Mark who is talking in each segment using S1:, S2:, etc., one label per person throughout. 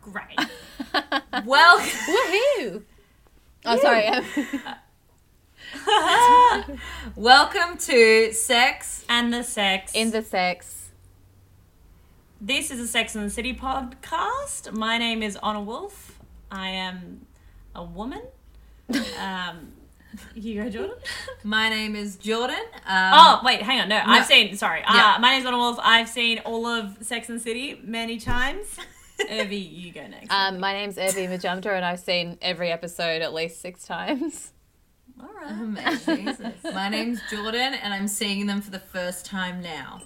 S1: Great. well,
S2: Woohoo! Oh, sorry.
S3: welcome to Sex.
S1: and the sex.
S2: In the sex.
S1: This is a Sex and the City podcast. My name is Honor Wolf. I am a woman. Um, you go, Jordan.
S3: My name is Jordan. Um,
S1: oh, wait, hang on. No, I've seen. Sorry.
S3: Yeah.
S1: Uh, my name's Honor Wolf. I've seen all of Sex and the City many times. Urvi, you go next.
S2: Um, my name's Urvi Majumdar, and I've seen every episode at least six times.
S1: all right.
S3: Amazing. My name's Jordan, and I'm seeing them for the first time now.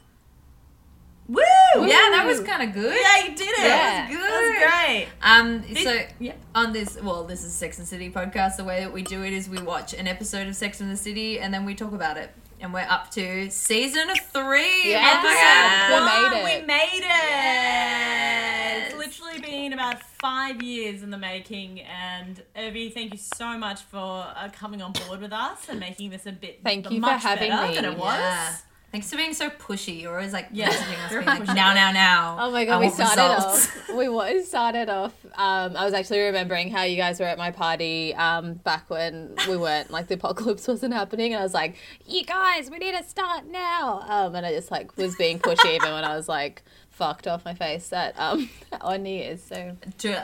S1: Woo!
S3: Yeah, that was kind of good.
S1: Yeah, you did it.
S2: Yeah.
S3: That was good.
S1: That was great.
S3: Um,
S1: This-
S3: so
S1: yeah.
S3: on this, well, this is Sex and the City podcast. The way that we do it is we watch an episode of Sex and the City, and then we talk about it. And we're up to season three.
S2: Yes.
S3: episode
S2: We made it.
S1: We made it.
S3: Yes.
S1: It's literally been about five years in the making, and Urvi, thank you so much for uh, coming on board with us and making this a bit.
S2: Thank you for
S1: much
S2: having
S1: better
S2: me.
S1: Than it was.
S3: Yeah. Thanks for being so pushy. You're always like
S1: Yeah.
S3: messaging us, being like, now, now, now.
S2: Oh my
S3: I
S2: god, we started
S3: results."
S2: off. We wa- started off. Um, I was actually remembering how you guys were at my party um, back when we weren't like the apocalypse wasn't happening, and I was like, "You guys, we need to start now." Um, and I just like was being pushy even when I was like fucked off my face at um on New Year's. So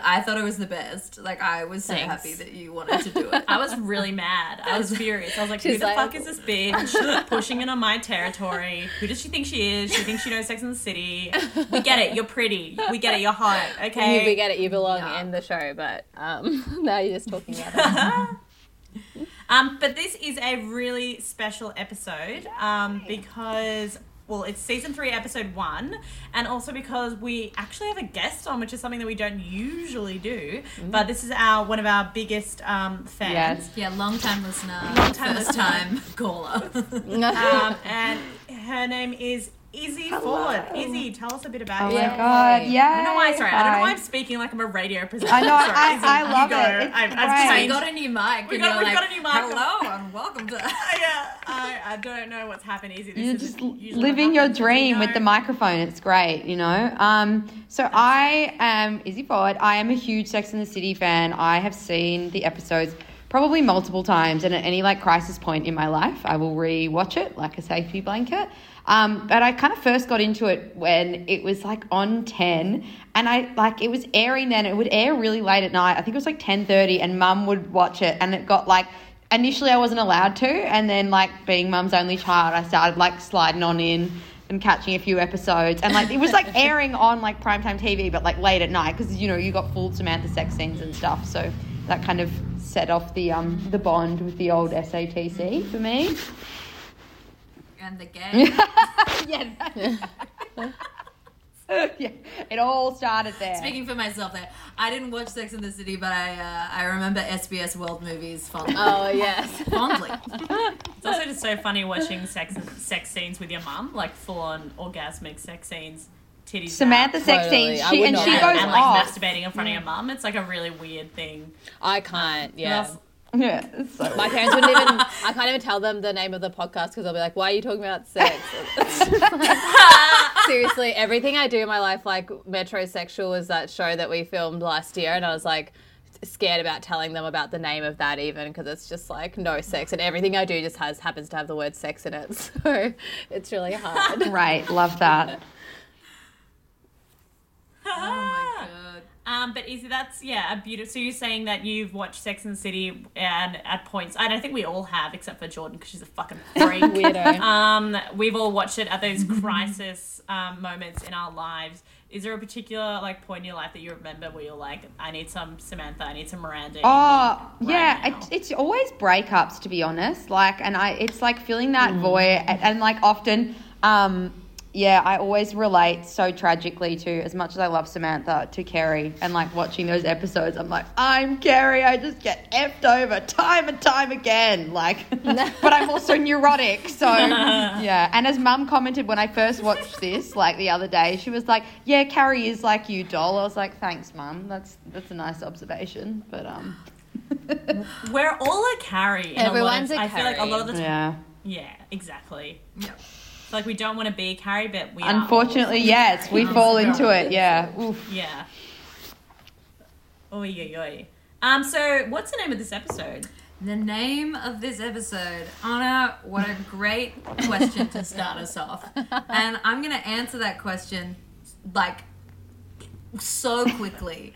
S3: I thought it was the best. Like I was so
S2: Thanks.
S3: happy that you wanted to do it.
S1: I was really mad. I was furious. I was like, who the
S2: like-
S1: fuck is this bitch pushing in on my territory? Who does she think she is? She thinks she knows Sex and the City. We get it. You're pretty. We get it. You're hot. Okay.
S2: we get it. You belong
S3: Yeah.
S2: in the show, but um, now you're just talking about it.
S1: Um, but this is a really special episode um, because, well, it's season three, episode one, and also because we actually have a guest on, which is something that we don't usually do. But this is our one of our biggest um, fans.
S2: Yes.
S3: yeah, long time listener,
S1: Long time
S3: first
S1: listener.
S3: time caller.
S1: Um, and her name is Izzy Ford. Izzy, tell us a bit about
S4: Oh
S1: you.
S4: Oh my god, yeah.
S1: I don't know why. Sorry, I don't know why I'm speaking like I'm a radio presenter.
S4: I know,
S1: Sorry,
S4: I-
S1: Izzy,
S4: I
S1: you
S4: love
S1: go.
S4: it. It's
S1: I've, I've
S4: great.
S3: we got a new mic.
S1: We
S3: and
S1: got-
S3: you're
S1: we've
S3: like,
S1: got a new mic.
S3: Hello and welcome to.
S1: yeah, I, I don't know what's happened, Izzy. This
S4: You're
S1: is
S4: just living your dream
S1: you
S4: with the microphone. It's great, you know. Um, so I am Izzy Ford. I am a huge Sex and the City fan. I have seen the episodes probably multiple times, and at any like crisis point in my life, I will re-watch it like a safety blanket. Um, but I kind of first got into it when it was like on 10 and I like it was airing then. It would air really late at night. I think it was like 10:30 and mum would watch it and it got like initially I wasn't allowed to and then like being mum's only child I started like sliding on in and catching a few episodes and like it was like airing on like primetime TV but like late at night because you know you got full Samantha sex scenes and stuff so that kind of set off the um the bond with the old SATC for me
S3: And the game.
S4: yeah yeah it all started there
S3: Speaking for myself, there, I didn't watch Sex in the City, but I uh, I remember SBS World movies fondly.
S2: Oh yes.
S3: fondly.
S1: It's also just so funny watching sex sex scenes with your mum, like full on orgasmic sex scenes, titties.
S4: Samantha
S1: out,
S4: sex
S2: Totally.
S4: scenes
S2: I
S4: she and she goes
S1: and, and like
S4: off
S1: masturbating in front of your mum. It's like a really weird thing.
S2: I can't. Yeah.
S4: Yeah so
S2: My parents wouldn't even. I can't even tell them the name of the podcast because they'll be like, "Why are you talking about sex?" Like- seriously, everything I do in my life, like Metrosexual, was that show that we filmed last year, and I was like scared about telling them about the name of that even because it's just like no sex and everything I do just has happens to have the word sex in it so it's really hard
S4: Right, love that.
S3: Oh my god.
S1: Um, but is that's yeah a beautiful. So you're saying that you've watched Sex and the City and at points, I don't think we all have, except for Jordan because she's a fucking freak.
S2: weirdo
S1: um, we've all watched it at those crisis um, moments in our lives. Is there a particular like point in your life that you remember where you're like, I need some Samantha, I need some Miranda?
S4: Oh,
S1: right
S4: yeah, it, it's always breakups to be honest. Like, and I, it's like filling that
S1: Mm.
S4: void, and, and like often, um, yeah, I always relate so tragically to as much as I love Samantha to Carrie, and like watching those episodes, I'm like, I'm Carrie. I just get effed over time and time again. Like, but I'm also neurotic, so yeah. And as Mum commented when I first watched this, like the other day, she was like, "Yeah, Carrie is like you, doll." I was like, "Thanks, Mum. That's that's a nice observation." But um.
S1: We're all a Carrie. in a lot of-
S2: Everyone's a
S1: I feel like a lot of the time.
S4: Yeah.
S1: Yeah, exactly.
S3: Yeah.
S1: Like we don't want to be Carrie, but we are.
S4: Unfortunately, yes, we fall into it. Yeah. Oof.
S1: Yeah. Oi, oi, oi. Um, so what's the name of this episode?
S3: The name of this episode, Honor, what a great question to start us off. And I'm going to answer that question like so quickly.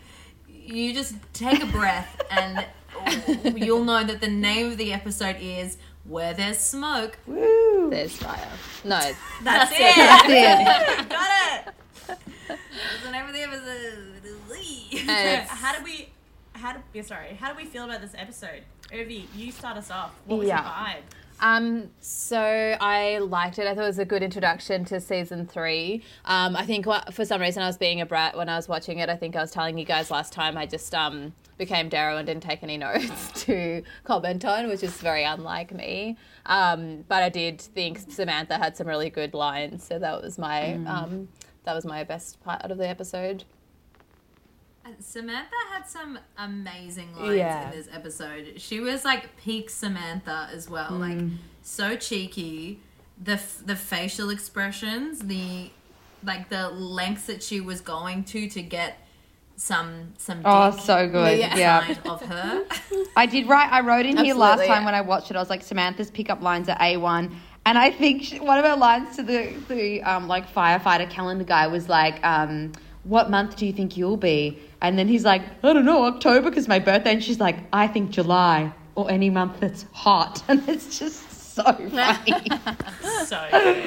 S3: You just take a breath and you'll know that the name of the episode is Where There's Smoke.
S4: Woo.
S2: There's fire. No,
S1: That's, it.
S4: That's it.
S1: Got it.
S3: That's the name of the episode.
S2: and
S1: So how do we? How do? Yeah, sorry. How do we feel about this episode? Urvi, you start us off. What was
S2: Yeah.
S1: your vibe?
S2: Um, so I liked it. I thought it was a good introduction to season three. Um, I think wha- for some reason I was being a brat when I was watching it. I think I was telling you guys last time I just um became Darrow and didn't take any notes to comment on, which is very unlike me. Um, but I did think Samantha had some really good lines, so that was my um that was my best part of the episode.
S3: Samantha had some amazing lines
S2: Yeah.
S3: in this episode. She was like peak Samantha as well, like so cheeky. The f- the facial expressions, the like the lengths that she was going to to get some some
S4: Oh, so good.
S2: Yeah.
S3: Of her.
S4: I did write. I wrote in here last time
S2: yeah.
S4: when I watched it. I was like, Samantha's pickup lines are a one, and I think she, one of her lines to the the um, like firefighter calendar guy was like, um, "What month do you think you'll be?" And then he's like, "I don't know, October because my birthday." And she's like, "I think July or any month that's hot," and it's just so funny.
S1: So good.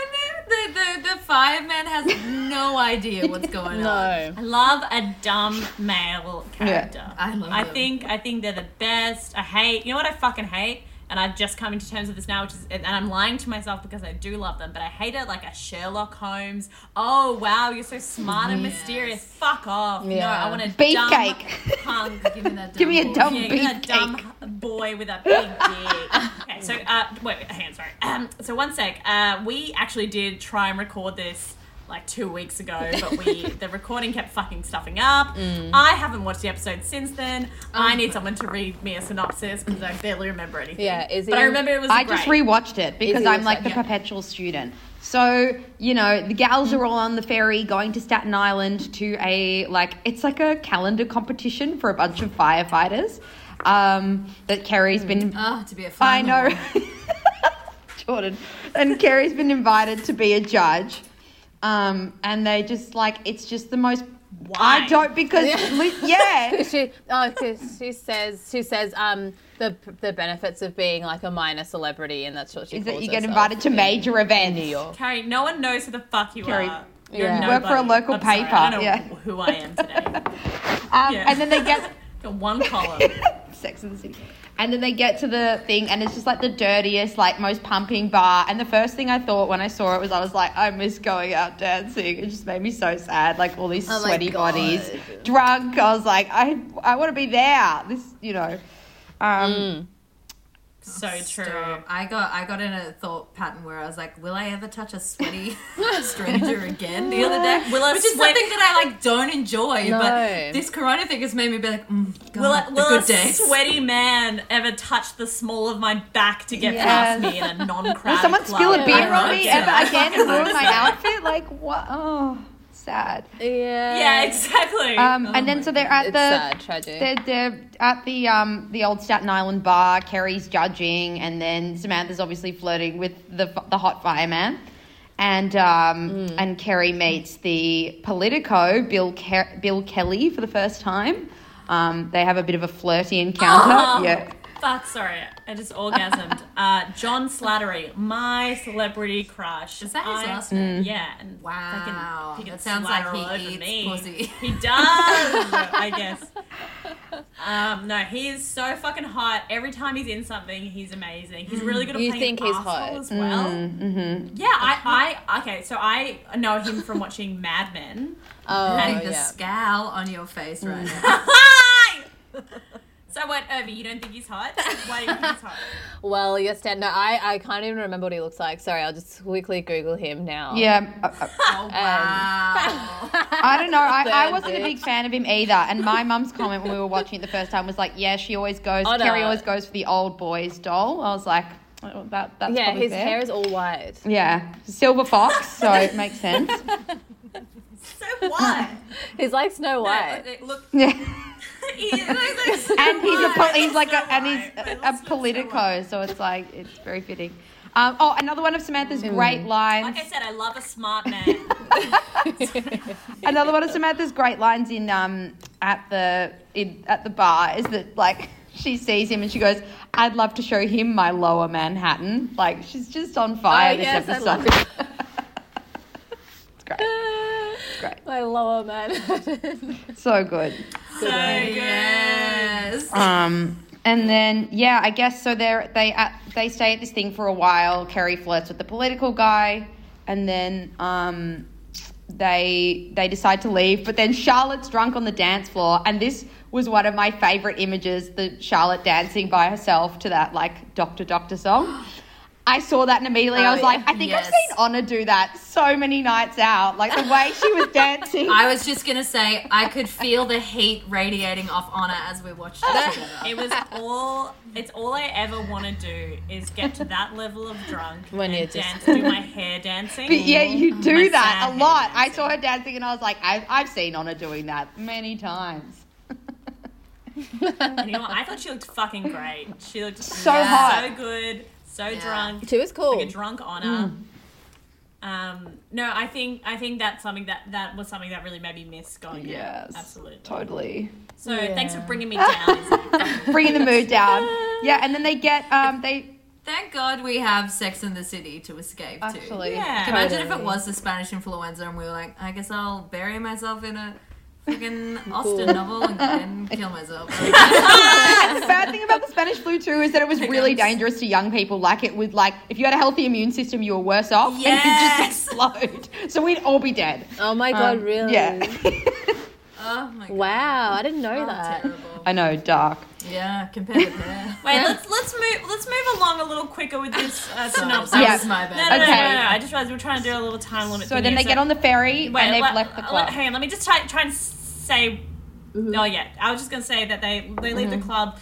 S3: and then the, the the fireman has no idea what's going on.
S2: No.
S1: I love a dumb male character.
S3: Yeah, I love
S1: I
S3: them.
S1: think I think they're the best. I hate. You know what I fucking hate? And I've just come into terms with this now, which is, and I'm lying to myself because I do love them, but I hate it like a Sherlock Holmes. Oh wow, you're so smart and mysterious. Fuck off. No,
S2: Yeah.
S1: I want a
S4: Beefcake.
S1: dumb punk.
S3: Give me that.
S4: Give me a
S3: dumb
S4: dumb
S3: boy.
S1: Yeah, you're that dumb boy with a big dick. Okay, so uh, wait, wait, hang on, sorry. Um, so one sec. Uh, we actually did try and record this like two weeks ago, but we the recording kept fucking stuffing up.
S2: Mm.
S1: I haven't watched the episode since then. I
S2: Oh.
S1: need someone to read me a synopsis because I barely remember anything.
S2: Yeah, is it?
S1: but I remember it was.
S4: I
S1: great.
S4: just rewatched it because I'm like the
S2: yeah.
S4: perpetual student. So, you know, the gals are all on the ferry going to Staten Island to a like it's like a calendar competition for a bunch of firefighters. Um, that Carrie's been
S3: Oh, to be a
S4: I know. Jordan. And Carrie's been invited to be a judge. Um, and they just like it's just the most
S1: Why?
S4: I don't because yeah.
S2: she oh 'cause she says she says um the the benefits of being like a minor celebrity and that's what she
S4: Is that you get invited to
S2: in-
S4: major
S2: in
S4: events.
S2: New York.
S1: Carrie, no one knows who the fuck you
S4: Carrie,
S1: are. You're
S2: yeah.
S4: You work for a local
S1: I'm sorry,
S4: paper,
S1: I don't know
S4: yeah.
S1: who I am today.
S4: Um,
S1: Yeah.
S4: and then they get
S1: Got one column.
S4: Sex in the City. And then they get to the thing, and it's just like the dirtiest, like most pumping bar. And the first thing I thought when I saw it was, I was like, I miss going out dancing. It just made me so sad. Like all these
S2: Oh
S4: sweaty bodies, drunk. I was like, I, I want to be there. This, you know. Um,
S1: So true.
S3: Stop. I got I got in a thought pattern where I was like, will I ever touch a sweaty stranger again the other day?
S1: Will a
S3: Which is
S1: sweat-
S3: something that I like don't enjoy.
S2: No.
S3: But this corona thing has made me be like, mm, God,
S1: Will, a, will
S3: good
S1: a
S3: days.
S1: sweaty man ever touch the small of my back to get
S4: Yes.
S1: past me in a non-crowded
S4: will someone spill a beer on me ever again
S1: fucking
S4: and ruin my outfit? Like, what? Oh, sad.
S2: Yeah.
S1: Yeah, exactly.
S4: Um,
S1: Oh
S4: and then so they're at
S2: It's
S4: the
S2: sad, tragic.
S4: They're, they're at the um the old Staten Island bar. Carrie's judging, and then Samantha's obviously flirting with the the hot fireman, and um
S2: Mm.
S4: and Carrie meets the Politico Bill Ke- Bill Kelley for the first time. Um, they have a bit of a flirty encounter.
S1: Oh,
S4: Yeah.
S1: Fuck, sorry. I just orgasmed. uh, John Slattery, my celebrity crush.
S3: Is that his
S1: I-
S3: last name?
S1: Yeah. And
S3: Wow.
S1: fucking he can
S3: That sounds like
S1: slatter
S3: he eats
S1: me.
S3: pussy.
S1: He does, I guess. Um, no, he is so fucking hot. Every time he's in something, he's amazing. He's really good at
S2: You
S1: playing
S2: think he's hot?
S1: as well.
S4: Mm-hmm.
S1: Yeah, I, I, okay, so I know him from watching Mad Men.
S2: Oh,
S3: Having the
S2: yeah.
S3: scowl on your face right
S1: Mm.
S3: now.
S1: So what, Urvi, you don't think he's hot? Why do you think he's hot?
S2: Well, yes, Dan. No, I, I can't even remember what he looks like. Sorry, I'll just quickly Google him now.
S4: Yeah. uh, uh,
S3: Oh wow.
S4: I don't know. I, I wasn't a big fan of him either. And my mum's comment when we were watching it the first time was like, "Yeah, she always goes.
S2: Oh, no.
S4: Carrie always goes for the old boys doll." I was like, Oh, That, that's
S2: Yeah, his
S4: fair.
S2: hair is all white.
S4: Yeah, silver fox, so it makes sense.
S1: So what?
S2: He's like Snow White.
S3: Look, look,
S4: Yeah,
S1: He looks like
S4: and he's a pol- he's like
S1: Snow
S4: a and he's a, a politico, so it's like it's very fitting. Um, oh, another one of Samantha's great lines.
S1: Like I said, I love a smart man.
S4: Another one of Samantha's great lines in um at the in at the bar is that like she sees him and she goes, "I'd love to show him my lower Manhattan." Like she's just on fire
S2: Oh,
S4: this
S2: yes, I
S4: episode.
S2: love
S4: it's great, it's great,
S2: My lower man.
S4: so good.
S1: so good.
S3: yes.
S4: Um, and then yeah, I guess so. They they at they stay at this thing for a while. Carrie flirts with the political guy, and then um, they they decide to leave. But then Charlotte's drunk on the dance floor, and this was one of my favorite images: the Charlotte dancing by herself to that like Doctor Doctor song. I saw that and immediately I
S2: Oh,
S4: was like. I think
S3: Yes.
S4: I've seen Honor do that so many nights out. Like the way she was dancing.
S3: I was just gonna say I could feel the heat radiating off Honor as we watched it together.
S1: It was all. It's all I ever want to do is get to that level of drunk
S2: When
S1: and
S2: you're just-
S1: dance, do my hair dancing.
S4: But yeah, you do that a
S1: hair
S4: lot. I saw her dancing and I was like, I've, I've seen Honor doing that many times.
S1: And you know what? I thought she looked fucking great. She looked
S4: So
S3: Yeah.
S4: hot.
S1: so good, so
S3: Yeah.
S1: drunk,
S2: She is cool.
S1: like a drunk honor. Um, no, I think I think that's something that that was something that really made me miss going out.
S4: Yes.
S1: absolutely.
S4: Totally.
S1: So thanks for bringing me down.
S4: Bringing the mood down. Yeah, and then they get, um, they
S3: Thank God we have Sex in the City to escape to.
S4: actually.
S1: Yeah.
S3: Imagine if it was the Spanish influenza and we were like, I guess I'll bury myself in a freaking Austen novel and then kill myself.
S4: The bad thing about the Spanish flu too is that it was
S1: Like,
S4: really
S1: I'm-
S4: dangerous to young people. Like it would like if you had a healthy immune system, you were worse off, and it
S1: Yes.
S4: could just explode. So we'd all be dead.
S2: oh my god,
S4: Um,
S2: really?
S4: Yeah.
S3: oh my god.
S2: Wow, I didn't know
S3: Oh,
S2: that.
S3: terrible.
S4: I know, dark.
S3: Yeah, compared to there.
S1: Wait, let's let's move let's move along a little quicker with this uh, synopsis.
S4: Yeah.
S3: my
S1: No,
S3: bad.
S1: no, no,
S4: Okay.
S1: no, no, I just realized we're trying to do a little time limit.
S4: So then
S1: here,
S4: they get on the ferry
S1: Wait,
S4: and they've
S1: let-
S4: left the
S1: let-
S4: club.
S1: hang on, let me just try try and say. Oh yeah, I was just gonna say that they they leave the club.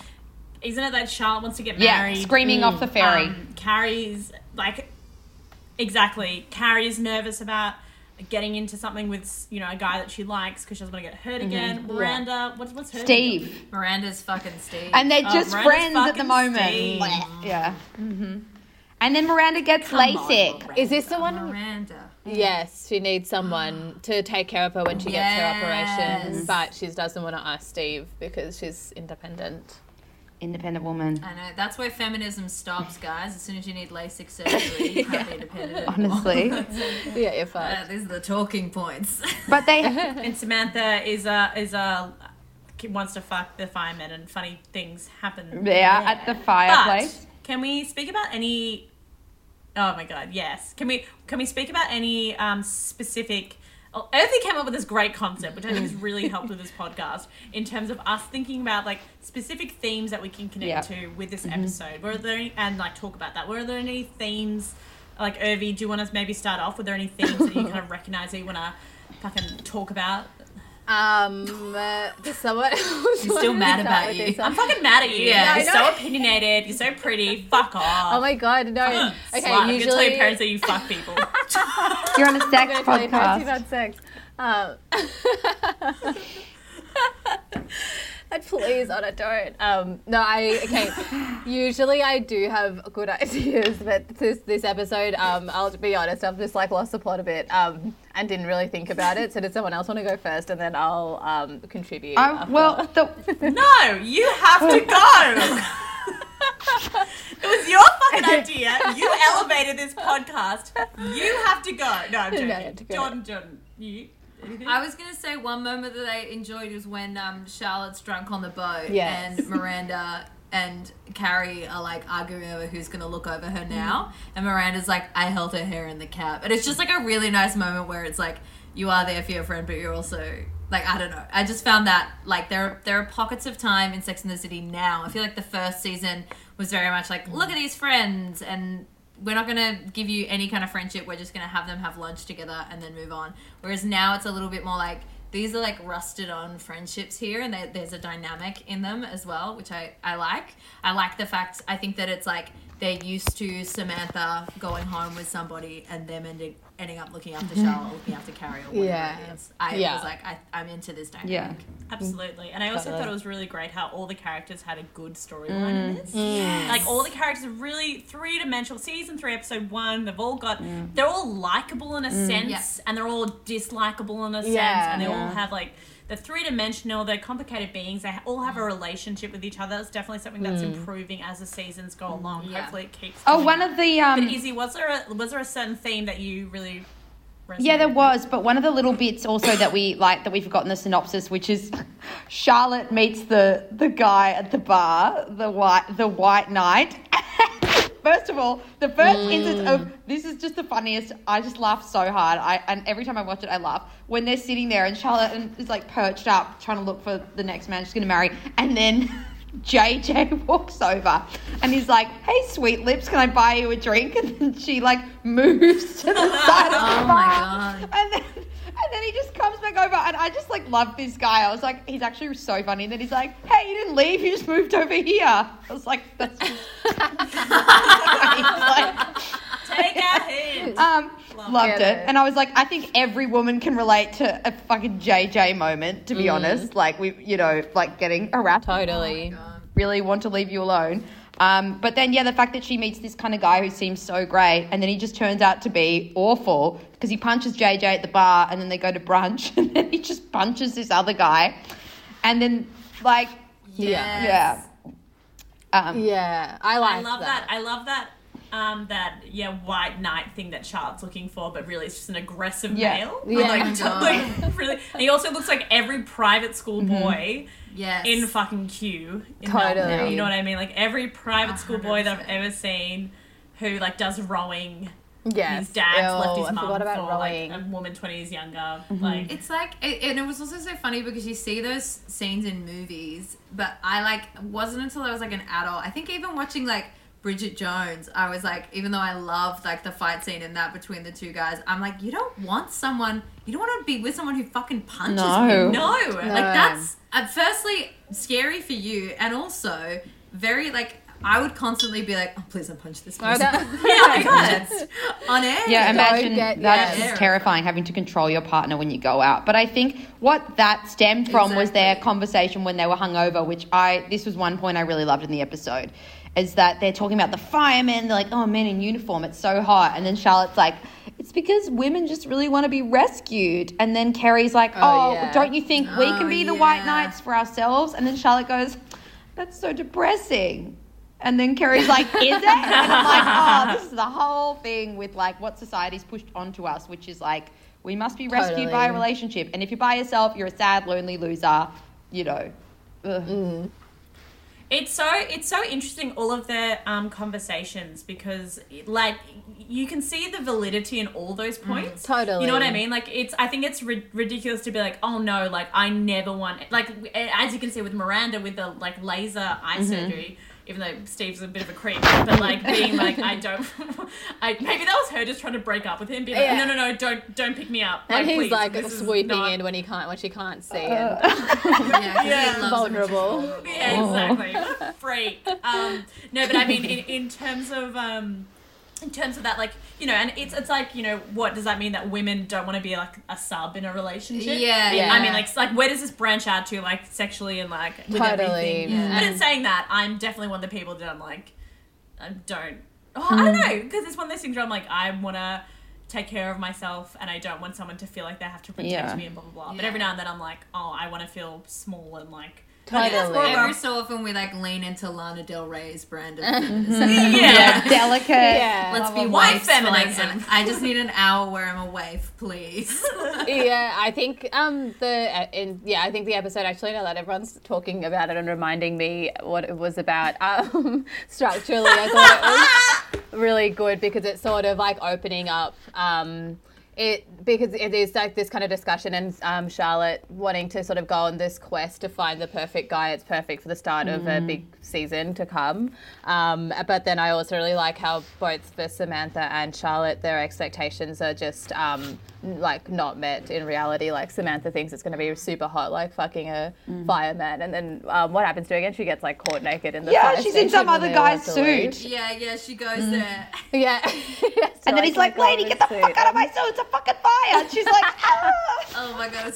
S1: Isn't it that Charlotte wants to get
S4: Mm-hmm. yeah,
S1: married?
S4: screaming off the ferry.
S1: Um, Carrie's like exactly. Carrie's nervous about getting into something with you know a guy that she likes because she doesn't want to get hurt again. Miranda, what's what's her name?
S4: Mm-hmm. Steve.
S3: Miranda's fucking Steve.
S4: And they're
S1: Oh,
S4: just
S1: Miranda's
S4: friends at the moment.
S1: Steve.
S4: Yeah. hmm And then Miranda gets
S1: Come on, Miranda.
S2: Is this the one?
S3: Miranda.
S2: Yes, she needs someone to take care of her when she gets her operation, but she doesn't want to ask Steve because she's independent.
S4: Independent woman.
S3: I know. That's where feminism stops, guys. As soon as you need LASIK surgery, you can't be independent.
S4: Honestly.
S2: Yeah, you're
S3: Uh, these are the talking points.
S4: But they
S1: And Samantha is a is a wants to fuck the firemen and funny things happen.
S4: there at the fireplace.
S1: But can we speak about any? Oh my god, yes. Can we can we speak about any um, specific? oh, Urvi came up with this great concept, which I think has really helped with this podcast in terms of us thinking about like specific themes that we can connect
S4: Yeah.
S1: to with this episode. Were there any, and like talk about that? Were there any themes? Like Urvi, do you want to maybe start off? Were there any themes that you kind of recognize that you want to fucking talk about?
S2: Um, uh, someone else
S3: still
S2: want to
S3: mad about you.
S1: I'm fucking mad at you.
S3: Yeah.
S1: you're so opinionated. You're so pretty. Fuck off.
S2: Oh my god, no.
S1: Slut.
S2: Okay,
S1: I'm tell your parents that you fuck people.
S4: You're on a sex
S2: I'm gonna tell your about sex. Um, and please, Honor, don't. Um, no, I okay. Usually, I do have good ideas, but this this episode, um, I'll be honest, I've just like lost the plot a bit, um, and didn't really think about it. So, does someone else want to go first, and then I'll um contribute?
S4: Um, well, the,
S1: no, you have to go. it was your fucking idea. You elevated this podcast. You have to go. No, I'm joking.
S2: No, I to go.
S1: Jordan, Jordan, you.
S3: I was gonna say one moment that I enjoyed was when um, Charlotte's drunk on the boat
S2: Yes.
S3: and Miranda and Carrie are like arguing over who's gonna look over her mm. now, and Miranda's like, "I held her hair in the cab," and it's just like a really nice moment where it's like you are there for your friend, but you're also like I don't know. I just found that like there there are pockets of time in Sex and the City now. I feel like the first season was very much like look at these friends and we're not to give you any kind of friendship. We're just to have them have lunch together and then move on. Whereas now it's a little bit more like these are like rusted on friendships here, and there- there's a dynamic in them as well, which I I like. I like the fact I think that it's like they're used to Samantha going home with somebody and them ending ending up looking after mm-hmm. Charlotte, looking after Carrie, or whatever
S2: Yeah.
S3: it is. I
S2: Yeah.
S3: was like, I, I'm into this dynamic.
S4: Yeah.
S1: Absolutely. And I also
S2: Totally.
S1: thought it was really great how all the characters had a good storyline in
S2: Mm.
S1: this. Mm. Like all the characters are really three dimensional. Season three, episode one, they've all got mm. they're all likable in a mm. sense
S3: Yeah.
S1: and they're all dislikable in a sense. And they all have like they're three dimensional, they're complicated beings, they all have a mm. relationship with each other. It's definitely something that's mm. improving as the seasons go mm, along.
S3: Yeah.
S1: Hopefully it keeps
S4: Oh, one of the
S1: But
S4: um,
S1: Izzy, was there a was there a certain theme that you really
S4: Yeah, there was, but one of the little bits also that we like that we forgot in the synopsis, which is Charlotte meets the the guy at the bar, the white the white knight. First of all, the first hmm. instance of this is just the funniest. I just laugh so hard. I and every time I watch it, I laugh when they're sitting there and Charlotte is like perched up trying to look for the next man she's going to marry, and then JJ walks over and he's like, "Hey, sweet lips, can I buy you a drink?" And then she like moves to the side of the
S3: Oh my
S4: bar,
S3: God.
S4: and then and then he just comes back over, and I just like love this guy. I was like, he's actually so funny. And then he's like, "Hey, you didn't leave, you just moved over here." I was like, "That's." Just... He's like,
S1: Take a hint.
S4: um,
S1: Love
S4: loved it.
S2: it.
S4: and I was like, I think every woman can relate to a fucking JJ moment. To be honest, like we, you know, like getting harassed.
S2: Totally.
S3: God.
S4: Really want to leave you alone. Um, but then, yeah, the fact that she meets this kind of guy who seems so great, and then he just turns out to be awful because he punches JJ at the bar, and then they go to brunch, and then he just punches this other guy, and then like,
S2: Yeah.
S4: yeah, um,
S2: Yeah, I like I
S1: love that. I love that. Um, that yeah, white knight thing that Charlotte's looking for, but really it's just an aggressive
S4: Yeah.
S1: male.
S2: Yeah.
S1: like, like, really. He also looks like every private school
S4: Mm-hmm.
S1: boy
S3: Yes.
S1: in fucking Kew. In
S2: Totally.
S1: Melbourne. You know what I mean? Like every private school boy that I've ever seen who like does rowing.
S2: Yes.
S1: His dad's
S2: Oh,
S1: left his
S2: I
S1: mum
S2: forgot about
S1: for
S2: rowing.
S1: like a woman twenty years younger.
S4: Mm-hmm.
S1: Like
S3: It's like, it, and it was also so funny because you see those scenes in movies, but I like wasn't until I was like an adult. I think even watching like Bridget Jones, I was like, even though I loved like the fight scene in that between the two guys, I'm like, you don't want someone, you don't want to be with someone who fucking punches
S4: No.
S3: you.
S1: no,
S3: Like
S2: No.
S3: that's uh, firstly scary for you, and also very like. I would constantly be like, "Oh, please don't punch this
S2: Oh,
S3: person."
S2: that-
S3: yeah, God. on air.
S4: Yeah, imagine
S2: get-
S4: that's
S3: yeah.
S4: just terrifying having to control your partner when you go out. But I think what that stemmed from was their conversation when they were hungover, which I this was one point I really loved in the episode, is that they're talking about the firemen. They're like, "Oh, men in uniform, it's so hot," and then Charlotte's like. It's because women just really want to be rescued. And then Carrie's like,
S2: Oh,
S4: Oh,
S2: yeah.
S4: don't you think we
S3: Oh,
S4: can be oh, the white knights for ourselves? And then Charlotte goes, That's so depressing. And then Carrie's like, Is it? And I'm like, Oh, this is the whole thing with like what society's pushed onto us, which is like, we must be rescued by a relationship. And if you're by yourself, you're a sad, lonely loser, you know. Ugh.
S2: Mm.
S1: It's so it's so interesting all of their um, conversations because like you can see the validity in all those points.
S2: Totally.
S1: You know what I mean? Like it's I think it's ri- ridiculous to be like, "Oh no, like I never want it. like as you can see with Miranda with the like laser eye surgery even though Steve's a bit of a creep, but like being like, I don't, I maybe that was her just trying to break up with him, being like,
S2: Yeah.
S1: no, no, no, don't, don't pick me up.
S2: And he's
S1: please,
S2: like
S1: this is
S2: swooping
S1: not-
S2: in when he can't, when she can't see.
S3: Yeah,
S2: and,
S3: 'cause he
S1: Yeah.
S3: loves
S2: vulnerable.
S1: Yeah, exactly. What a freak. Um, no, but I mean, in, in terms of um, in terms of that, like you know, and it's it's like you know, what does that mean that women don't want to be like a sub in a relationship?
S3: Yeah,
S2: Yeah.
S1: I mean, like, like where does this branch out to, like sexually and like with
S2: Totally.
S1: everything?
S3: Yeah.
S1: But in saying that, I'm definitely one of the people that I'm like, I don't. Oh, I hmm. don't know, because it's one of those things where I'm like, I want to take care of myself, and I don't want someone to feel like they have to protect
S4: Yeah.
S1: me and blah blah blah. But every now and then, I'm like, oh, I want to feel small and like.
S3: I think
S2: Totally.
S3: every so often we like lean into Lana Del Rey's brand of feminism.
S1: Yeah.
S4: Yeah, delicate.
S2: Yeah.
S3: Let's be
S1: Why
S3: waifs like
S1: feminism?
S3: I just need an hour where I'm a wife, please.
S2: yeah, I think um the uh, in yeah, I think the episode actually now that everyone's talking about it and reminding me what it was about um structurally, I thought it was really good because it's sort of like opening up um it because it is like this kind of discussion and um, Charlotte wanting to sort of go on this quest to find the perfect guy. It's perfect for the start of a big season to come. Um, but then I also really like how both for Samantha and Charlotte, their expectations are just um, like not met in reality. Like Samantha thinks it's going to be super hot, like fucking a
S4: Mm.
S2: fireman, and then um, what happens to her again? She gets like caught naked in the
S4: Yeah,
S2: fire
S4: she's in some other guy's
S2: have leave.
S4: suit.
S3: Yeah, yeah, she goes there.
S2: Yeah,
S4: And then he's like, lady, get the fuck out of my suit. It's a fucking fire. And she's like, ah.
S3: Oh my god.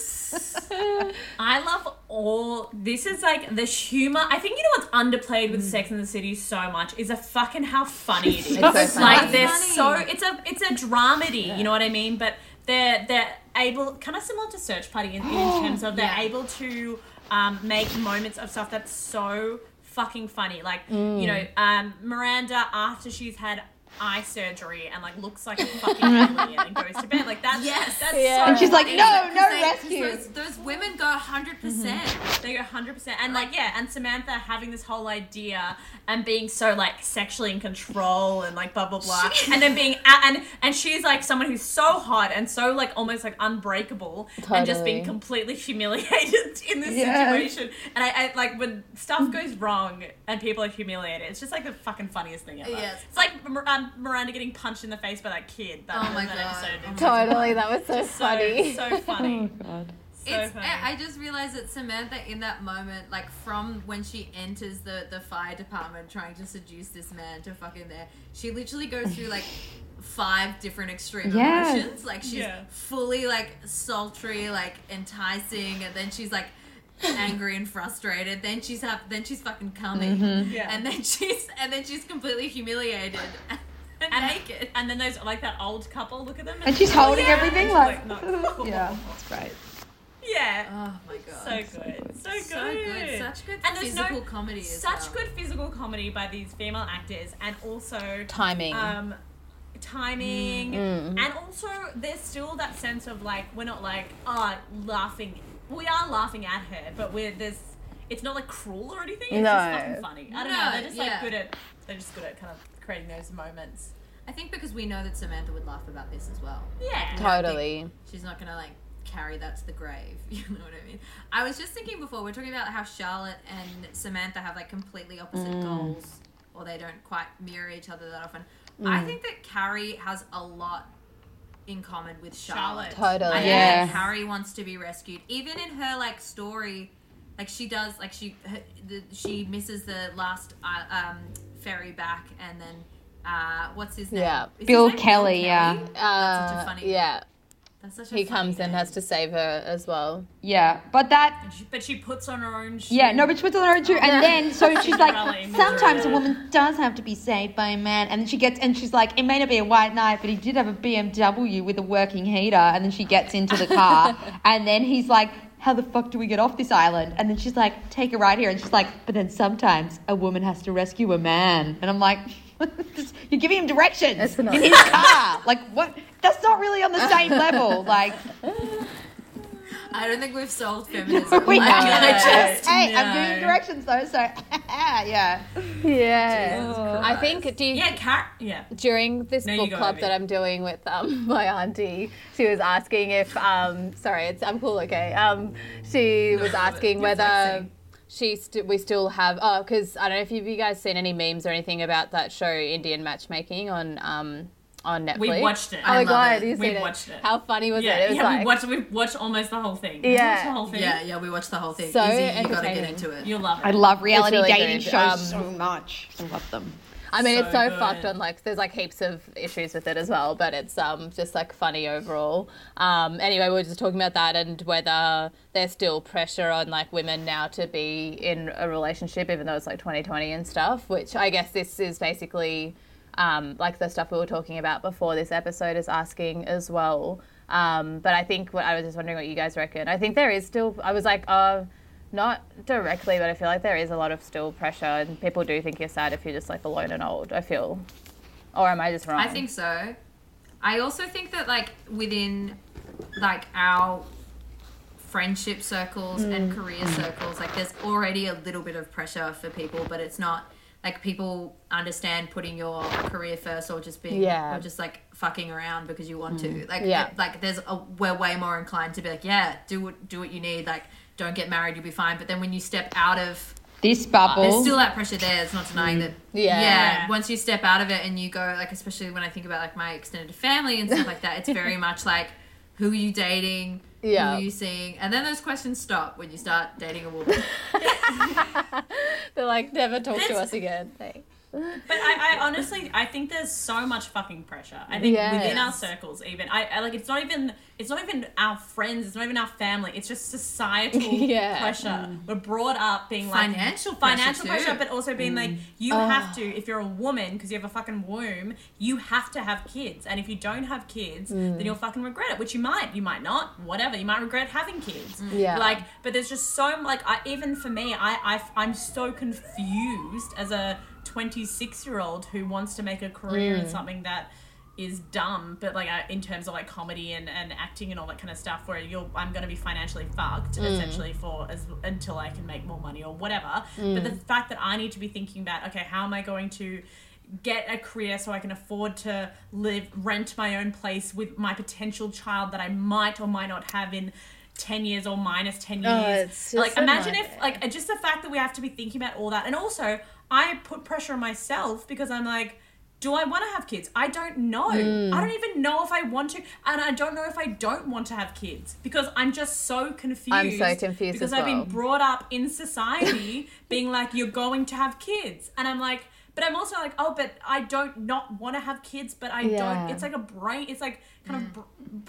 S1: I love all. This is like the humor. I think you know what's underplayed with Sex in the City so much is a fucking how funny it is.
S2: It's so funny.
S1: like they're
S3: Funny.
S1: so. It's a it's a dramedy. You know what I mean? But they're they're able, kind of similar to Search Party in, in terms of they're
S3: Yeah.
S1: able to um, make moments of stuff that's so fucking funny. Like you know, um, Miranda after she's had eye surgery and like looks like a fucking alien and goes to bed. Like that's
S3: Yes.
S1: that's
S2: Yeah.
S1: so
S2: And
S4: she's like,
S1: funny.
S4: no, no
S3: They-
S4: rescue.
S3: Those, those women go 100%. Mm-hmm. percent
S1: They go hundred percent, and like yeah, and Samantha having this whole idea and being so like sexually in control and like blah blah blah, and then being a- and and she's like someone who's so hot and so like almost like unbreakable and just being completely humiliated in this
S4: Yeah.
S1: situation. And I, I like when stuff mm. goes wrong and people are humiliated, it's just like the fucking funniest thing ever.
S3: Yes.
S1: It's like Mir- um, Miranda getting punched in the face by that kid. That,
S3: Oh my
S1: that
S3: God.
S1: episode.
S3: Oh my
S1: It's
S2: Totally, that was so
S1: so
S2: funny.
S1: so funny.
S4: God.
S1: So
S3: it's,
S1: funny.
S3: I I just realized that Samantha in that moment, like from when she enters the, the fire department trying to seduce this man to fucking there, she literally goes through like five different extreme
S4: Yes.
S3: emotions. Like she's
S1: Yeah.
S3: fully like sultry, like enticing, and then she's like angry and frustrated. Then she's have then she's fucking coming,
S4: Mm-hmm.
S1: Yeah.
S3: and then she's and then she's completely humiliated and,
S1: and
S3: naked.
S1: And then those like that old couple look at them
S4: And she's holding
S1: Yeah.
S4: everything like,
S1: no.
S4: yeah, that's great.
S1: yeah.
S3: Oh my god.
S1: So good. So good.
S3: So good. Such good
S1: And there's no-
S3: physical comedy. As
S1: Such
S3: well.
S1: good physical comedy by these female actors and also
S2: Timing.
S1: um timing
S2: Mm.
S1: and also there's still that sense of like we're not like oh laughing we are laughing at her but we're there's it's not like cruel or anything it's
S2: No.
S1: just fucking funny I don't know they're just like
S3: yeah.
S1: good at they're just good at kind of creating those moments
S3: I think because we know that Samantha would laugh about this as well.
S1: yeah
S2: totally.
S3: She's not gonna like carry that to the grave. You know what I mean? I was just thinking before we're talking about how Charlotte and Samantha have like completely opposite goals, or they don't quite mirror each other that often. I think that Carrie has a lot in common with Charlotte.
S1: Charlotte.
S2: Totally.
S3: I think
S4: Yeah.
S3: that Carrie wants to be rescued, even in her like story. Like she does, like she her, the, she misses the last uh, um, ferry back, and then uh, what's his name?
S2: Yeah.
S3: Is
S4: Bill
S3: name
S4: Kelley, yeah.
S3: That's such a
S2: Uh,
S3: funny.
S2: yeah,
S3: That's such a
S2: he
S3: funny
S2: comes and has to save her as well.
S4: Yeah, but that
S1: she- but she puts on her own shoe.
S4: Yeah, no, but she puts on her own too, and
S2: Yeah.
S4: then so she's like,
S1: Cinderella
S4: sometimes a woman does have to be saved by a man, and then she gets, and she's like, it may not be a white knight, but he did have a BMW with a working heater, and then she gets into the car, and then he's like, how the fuck do we get off this island? And then she's like, take a ride here, and she's like, but then sometimes a woman has to rescue a man, and I'm like, you're giving him directions in his car, like what? That's not really on the same level, like.
S3: I don't think we've solved feminism.
S4: We
S3: Like,
S4: haven't.
S3: I just-
S4: hey, I'm
S1: no.
S4: giving directions though, so yeah.
S2: Yeah, I think. Do you,
S1: Yeah, cat. Yeah.
S2: during this
S1: No,
S2: book club that I'm doing with um, my auntie, she was asking if um, sorry, it's I'm cool, okay. Um, she was asking whether
S1: flexing.
S2: She st- we still have oh because I don't know if you, you guys seen any memes or anything about that show Indian matchmaking on um on Netflix.
S1: We watched it.
S2: Oh
S3: I
S2: my god,
S3: it.
S2: you
S1: We
S2: seen it?
S1: watched it.
S2: How funny was
S1: yeah,
S2: it? It was
S1: yeah,
S2: like
S1: we watched. We watched almost the whole thing.
S2: Yeah.
S1: the whole thing.
S3: Yeah, yeah, we watched the whole thing.
S2: So
S3: Izzy, you gotta get into it.
S1: You'll love it.
S4: I love reality
S2: really
S4: dating
S2: good.
S4: shows
S2: Um,
S4: so much. I love them.
S2: I mean, it's
S1: So
S2: so
S1: good.
S2: fucked on like there's like heaps of issues with it as well, but it's um just like funny overall. Um, anyway, we were just talking about that and whether there's still pressure on like women now to be in a relationship, even though it's like 2020 and stuff. Which I guess this is basically um, like the stuff we were talking about before this episode is asking as well. Um, but I think what I was just wondering what you guys reckon. I think there is still. I was like, oh. Not directly, but I feel like there is a lot of still pressure, and people do think you're sad if you're just like alone and old. I feel, or am I just wrong?
S3: I think so. I also think that like within like our friendship circles
S2: Mm.
S3: and career circles, like there's already a little bit of pressure for people, but it's not like people understand putting your career first or just being
S2: Yeah. Mm.
S3: or just like fucking around because you want to. Like
S2: Yeah.
S3: it- like there's a we're way more inclined to be like, yeah, do what do what you need, like don't get married, you'll be fine. But then when you step out of
S4: This bubble.
S3: there's still that pressure there. It's not denying that. Mm.
S2: Yeah.
S3: Yeah. Once you step out of it and you go, like, especially when I think about like my extended family and stuff like that, it's very much like, who are you dating?
S2: Yeah.
S3: Who are you seeing? And then those questions stop when you start dating a woman.
S2: They're like, never talk to us again. Thanks.
S1: But I, I honestly, I think there's so much fucking pressure. I think
S2: Yes.
S1: within our circles, even I, I like, it's not even, it's not even our friends, it's not even our family. It's just societal
S2: Yeah.
S1: pressure. Mm. We're brought up being like
S3: Financial pressure
S1: financial pressure, but also being like, mm. you have oh. to. If you're a woman, because you have a fucking womb, you have to have kids. And if you don't have kids, then mm. you'll fucking regret it. Which you might, you might not, whatever. You might regret having kids.
S2: Yeah.
S1: Like, but there's just so like, I even for me, I, I I'm so confused as a 26 year old who wants to make a career
S2: Mm.
S1: in something that is dumb but like uh, in terms of like comedy and, and acting and all that kind of stuff where you're i'm going to be financially fucked
S2: Mm.
S1: essentially for as until i can make more money or whatever but
S2: Mm.
S1: the fact that i need to be thinking about okay how am i going to get a career so i can afford to live rent my own place with my potential child that i might or might not have in 10 years or minus 10 years
S2: Oh,
S1: like imagine if like just the fact that we have to be thinking about all that and also i put pressure on myself because i'm like do i want to have kids i don't know
S2: Mm.
S1: i don't even know if i want to and i don't know if i don't want to have kids because i'm just so confused
S2: I'm so confused
S1: because i've
S2: well.
S1: been brought up in society being like you're going to have kids and i'm like but I'm also like, oh, but I don't not want to have kids, but I
S2: Yeah.
S1: don't. It's like a brain. It's like kind of br-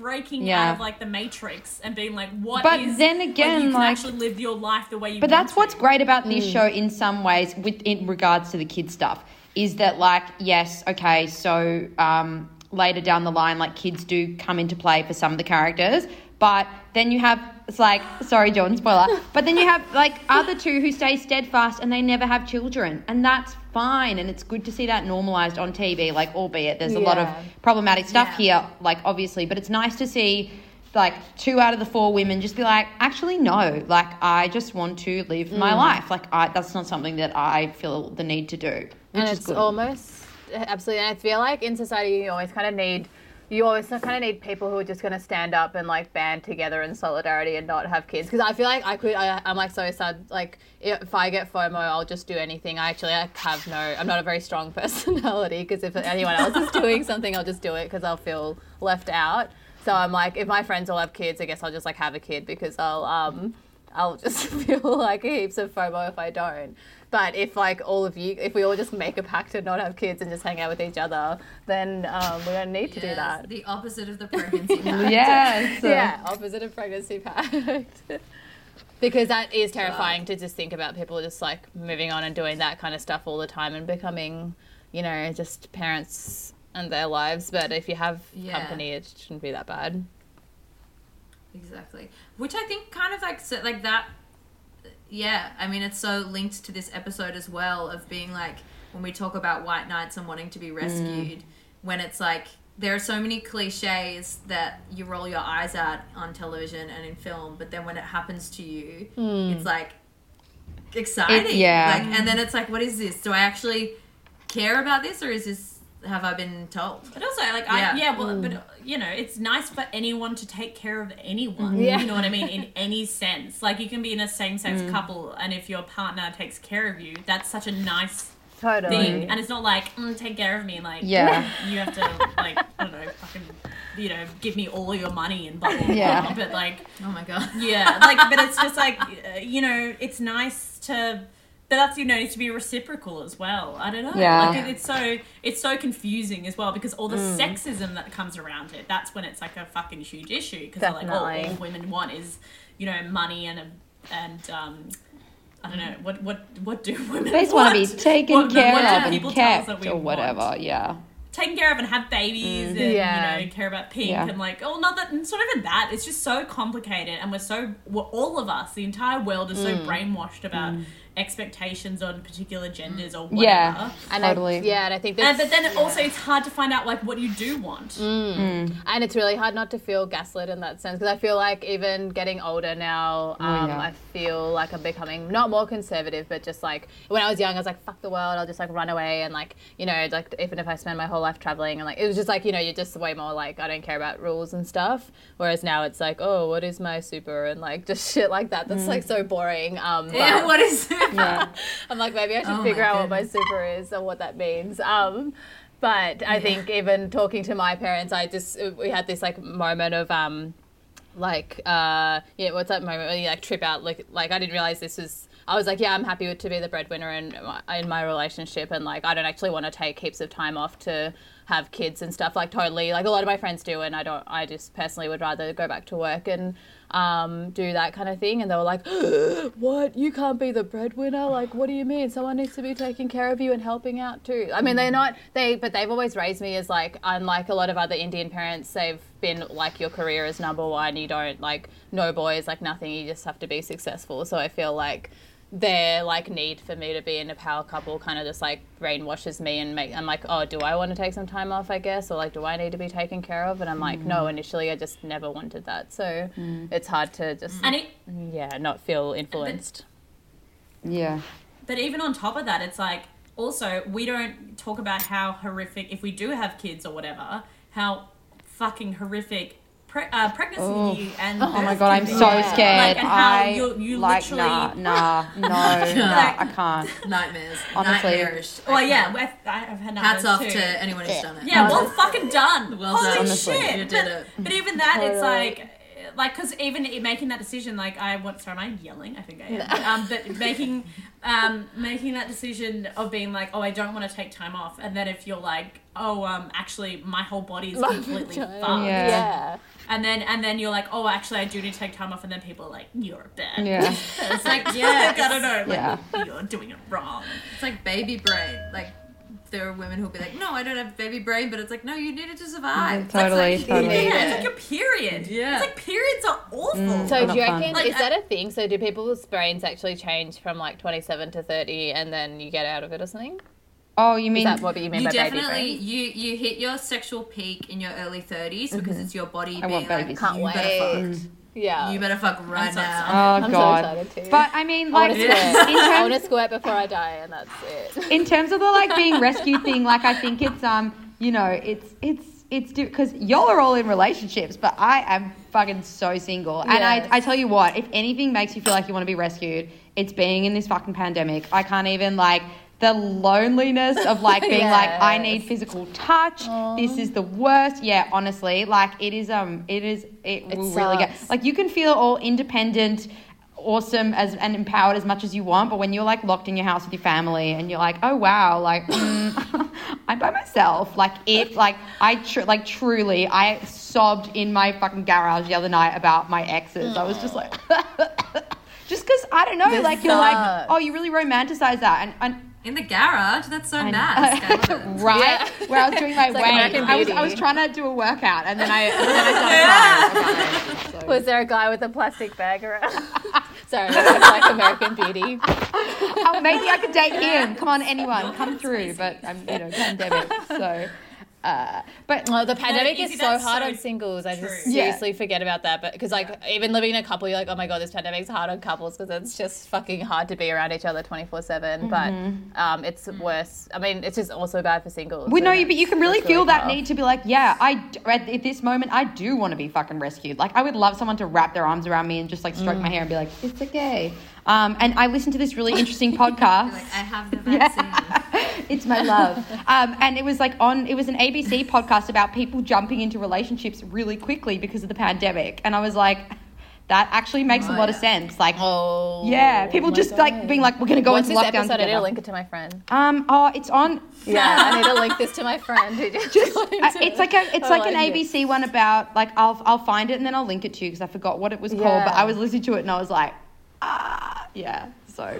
S1: breaking
S4: Yeah.
S1: out of like the matrix and being like, what
S4: But
S1: is-
S4: then
S1: like,
S4: again,
S1: you can
S4: like-
S1: actually live your life the way you.
S4: But
S1: want
S4: that's what's great about this
S2: Mm.
S4: show in some ways with in regards to the kid stuff is that like yes, okay, so um later down the line like kids do come into play for some of the characters, but then you have it's like sorry John spoiler, but then you have like other two who stay steadfast and they never have children and that's fine and it's good to see that normalized on TV like albeit there's a lot of problematic stuff
S3: Yeah.
S4: here like obviously, but it's nice to see like two out of the four women just be like, actually, no, like I just want to live my mm. life. Like I, that's not something that I feel the need to do, which
S2: and
S4: is
S2: it's
S4: good.
S2: almost absolutely. And I feel like in society, you always kind of need. You always kind of need people who are just going to stand up and like band together in solidarity and not have kids. Because I feel like I could, I, I'm like so sad. Like if I get FOMO, I'll just do anything. I actually like, have no, I'm not a very strong personality. Because if anyone else is doing something, I'll just do it because I'll feel left out. So I'm like, if my friends all have kids, I guess I'll just like have a kid because I'll um I'll just feel like heaps of FOMO if I don't. But if like all of you, if we all just make a pact to not have kids and just hang out with each other, then um, we don't need to do that.
S3: The opposite of the pregnancy pact.
S4: yes.
S2: yeah, opposite of pregnancy pact. because that is terrifying to just think about people just like moving on and doing that kind of stuff all the time and becoming, you know, just parents and their lives. But if you have
S3: Yeah.
S2: company, it shouldn't be that bad.
S3: Exactly. Which I think kind of like so, like that. Yeah, I mean it's so linked to this episode as well of being like when we talk about white knights and wanting to be mm. rescued, when it's like there are so many cliches that you roll your eyes at on television and in film, but then when it happens to you, mm. it's like exciting.
S4: yeah.
S3: Like, and then it's like, what is this? Do I actually care about this, or is this? Have I been told?
S1: But also, like,
S3: Yeah.
S1: I, yeah, well, but you know, it's nice for anyone to take care of anyone.
S2: Yeah.
S1: You know what I mean? In any sense, like, you can be in a same-sex couple, and if your partner takes care of you, that's such a nice
S2: Totally.
S1: thing. And it's not like, mm, take care of me, like,
S4: Yeah.
S1: you have to, like, I don't know, fucking, you know, give me all your money and blah blah blah.
S4: Yeah.
S1: But like,
S3: Oh my god.
S1: yeah, like, but it's just like, uh, you know, it's nice to. But that's you know needs to be reciprocal as well. I don't know.
S4: Yeah.
S1: Like it, it's so it's so confusing as well because all the
S2: Mm.
S1: sexism that comes around it. That's when it's like a fucking huge issue because they're like, oh, all women want is you know money and a, and um. I don't know what what what do women
S4: They just want to be taken
S1: What-
S4: care
S1: what do
S4: of and
S1: people
S4: kept
S1: that we
S4: or
S1: want?
S4: whatever. Yeah.
S1: taken care of and have babies and
S2: Yeah.
S1: you know care about pink
S4: Yeah.
S1: and like oh not that it's not even that it's just so complicated and we're so we're, all of us the entire world is so brainwashed about expectations on particular genders or whatever
S4: Yeah.
S2: And
S4: Totally.
S2: I, yeah, and I think
S1: and, but then it also it's hard to find out like what you do want
S2: and it's really hard not to feel gaslit in that sense because I feel like even getting older now, um,
S4: yeah.
S2: I feel like I'm becoming not more conservative, but just like when I was young, I was like, "Fuck the world," I'll just like run away and like you know, like even if I spend my whole life traveling and like it was just like you know, you're just way more like I don't care about rules and stuff. Whereas now it's like, oh, what is my super and like just shit like that. That's like so boring. Um, but-
S3: Yeah, what is it?
S4: Yeah.
S2: I'm like, maybe I should
S3: Oh
S2: figure out what my super is and what that means. Um, but I think even talking to my parents, I just we had this like moment of um, like uh yeah what's that moment when you like trip out like like i didn't realize this was i was like yeah i'm happy to be the breadwinner in my, in my relationship and like i don't actually want to take heaps of time off to have kids and stuff like totally like a lot of my friends do and i don't i just personally would rather go back to work and um, do that kind of thing and they were like what? You can't be the breadwinner? Like what do you mean? Someone needs to be taking care of you and helping out too. I mean they're not they but they've always raised me as like unlike a lot of other indian parents they've been like your career is number one you don't like no boys like nothing you just have to be successful. So i feel like their like need for me to be in a power couple kind of just like brainwashes me and make I'm like oh do I want to take some time off I guess? Or like do I need to be taken care of? And I'm like no mm. initially I just never wanted that. So mm. it's hard to just
S1: And it,
S2: yeah not feel influenced.
S4: Yeah.
S1: But even on top of that, it's like also we don't talk about how horrific if we do have kids or whatever, how fucking horrific pre- uh, pregnancy and
S4: Oh my god, I'm so
S2: Yeah.
S4: scared.
S1: Like, and how
S4: I
S1: you- you
S4: like
S1: literally-
S4: nah, nah, no, no, I can't.
S3: Nightmares.
S4: Honestly.
S3: Nightmarish.
S1: Well, yeah, I've, I've had
S3: Hats off
S1: too.
S3: to anyone who's done it.
S1: Yeah, well fucking done.
S3: Well
S1: Holy
S3: done.
S4: Honestly.
S1: shit.
S3: You did it.
S1: But even that, it's like, like, because even making that decision, like, I want. Sorry, am I yelling? I think I am. um, but making, um, making that decision of being like, oh, I don't want to take time off, and then if you're like, oh, um, actually, my whole body is completely fucked.
S4: Yeah.
S2: yeah
S1: And then and then you're like, oh, actually, I do need to take time off, and then people are like, you're a bitch.
S4: Yeah.
S1: it's like, yeah, I don't know, like,
S4: Yeah.
S1: you're doing it wrong.
S3: It's like baby brain. Like there are women who'll be like, "No, I don't have baby brain," but it's like, "No, you need it to survive." It's like-
S4: Totally,
S3: it's like-
S4: totally.
S1: Yeah,
S2: Yeah.
S1: it's like your period.
S3: Yeah.
S1: It's like periods are awful.
S2: Mm,
S4: so
S2: do you reckon
S1: Like,
S2: is that a thing? So do people's brains actually change from like twenty seven to thirty and then you get out of it or something?
S4: Oh, you
S2: Is
S4: mean
S2: that what you mean
S3: You
S2: by baby
S3: definitely
S2: brain?
S3: you you hit your sexual peak in your early 30s because it's your body
S4: I
S3: being like.
S2: Can't
S3: you
S2: wait.
S3: better fuck.
S2: Yeah.
S3: You better fuck right
S1: I'm so
S3: now.
S4: Oh
S2: I'm
S4: god.
S2: so excited too.
S4: But I mean,
S2: I
S4: like
S2: want to squirt. I want
S4: terms,
S2: to squirt before I die, and that's it.
S4: in terms of the like being rescued thing, like I think it's um, you know, it's it's it's because y'all are all in relationships, but I am fucking so single. And
S2: Yes.
S4: I I tell you what, if anything makes you feel like you want to be rescued, it's being in this fucking pandemic. I can't even like. The loneliness of like being like I need physical touch. This is the worst. Yeah, honestly, like it is. Um, it is. It,
S2: It
S4: will really get like you can feel all independent awesome as and empowered as much as you want but when you're like locked in your house with your family and you're like oh wow like mm, i'm by myself like it like i tr- like truly i sobbed in my fucking garage the other night about my exes i was just like just because i don't know
S2: This
S4: like you're like oh you really romanticize that and, and
S3: In the garage, that's so
S4: I know.
S3: nice. I love it.
S4: right
S2: Yeah.
S4: where I was doing my
S2: It's like
S4: weight. I was I was trying to do a workout and then I, and then I started crying about it.
S2: Was there a guy with a plastic bag around? Sorry, that was like American Beauty.
S4: oh, maybe I could date him. Come on, anyone, come through. But I'm, you know, pandemic. So, uh, but
S2: Well, the pandemic
S1: Izzy,
S2: is so hard
S1: so
S2: on singles. I just
S1: true.
S4: Yeah.
S2: seriously forget about that. But because like even living in a couple, you're like, oh my god, this pandemic's hard on couples because it's just fucking hard to be around each other twenty four seven. But um, it's worse. I mean, it's just also bad for singles.
S4: we know you, but you can really feel that
S2: tough.
S4: need to be like, yeah, I at, at this moment I do want to be fucking rescued. Like I would love someone to wrap their arms around me and just like stroke my hair and be like, it's okay. Um, and I listened to this really interesting podcast.
S3: Like, I have the vaccine.
S4: it's my love. Um, and it was like on, it was an ABC podcast about people jumping into relationships really quickly because of the pandemic. And I was like, that actually makes a
S3: Oh,
S4: lot of sense. Like,
S2: Oh,
S4: yeah, people
S2: my
S4: just like being like, we're going to go
S2: What's
S4: into
S2: this
S4: lockdown
S2: episode? I need
S4: together.
S2: to link it to my friend.
S4: Um, oh, it's on.
S2: Yeah, I need to link this to my friend. Just,
S4: Just, uh, it's like a, it's
S2: I
S4: like an
S2: it.
S4: ABC one about like I'll I'll find it and then I'll link it to you because I forgot what it was called. But I was listening to it and I was like, ah, yeah. So,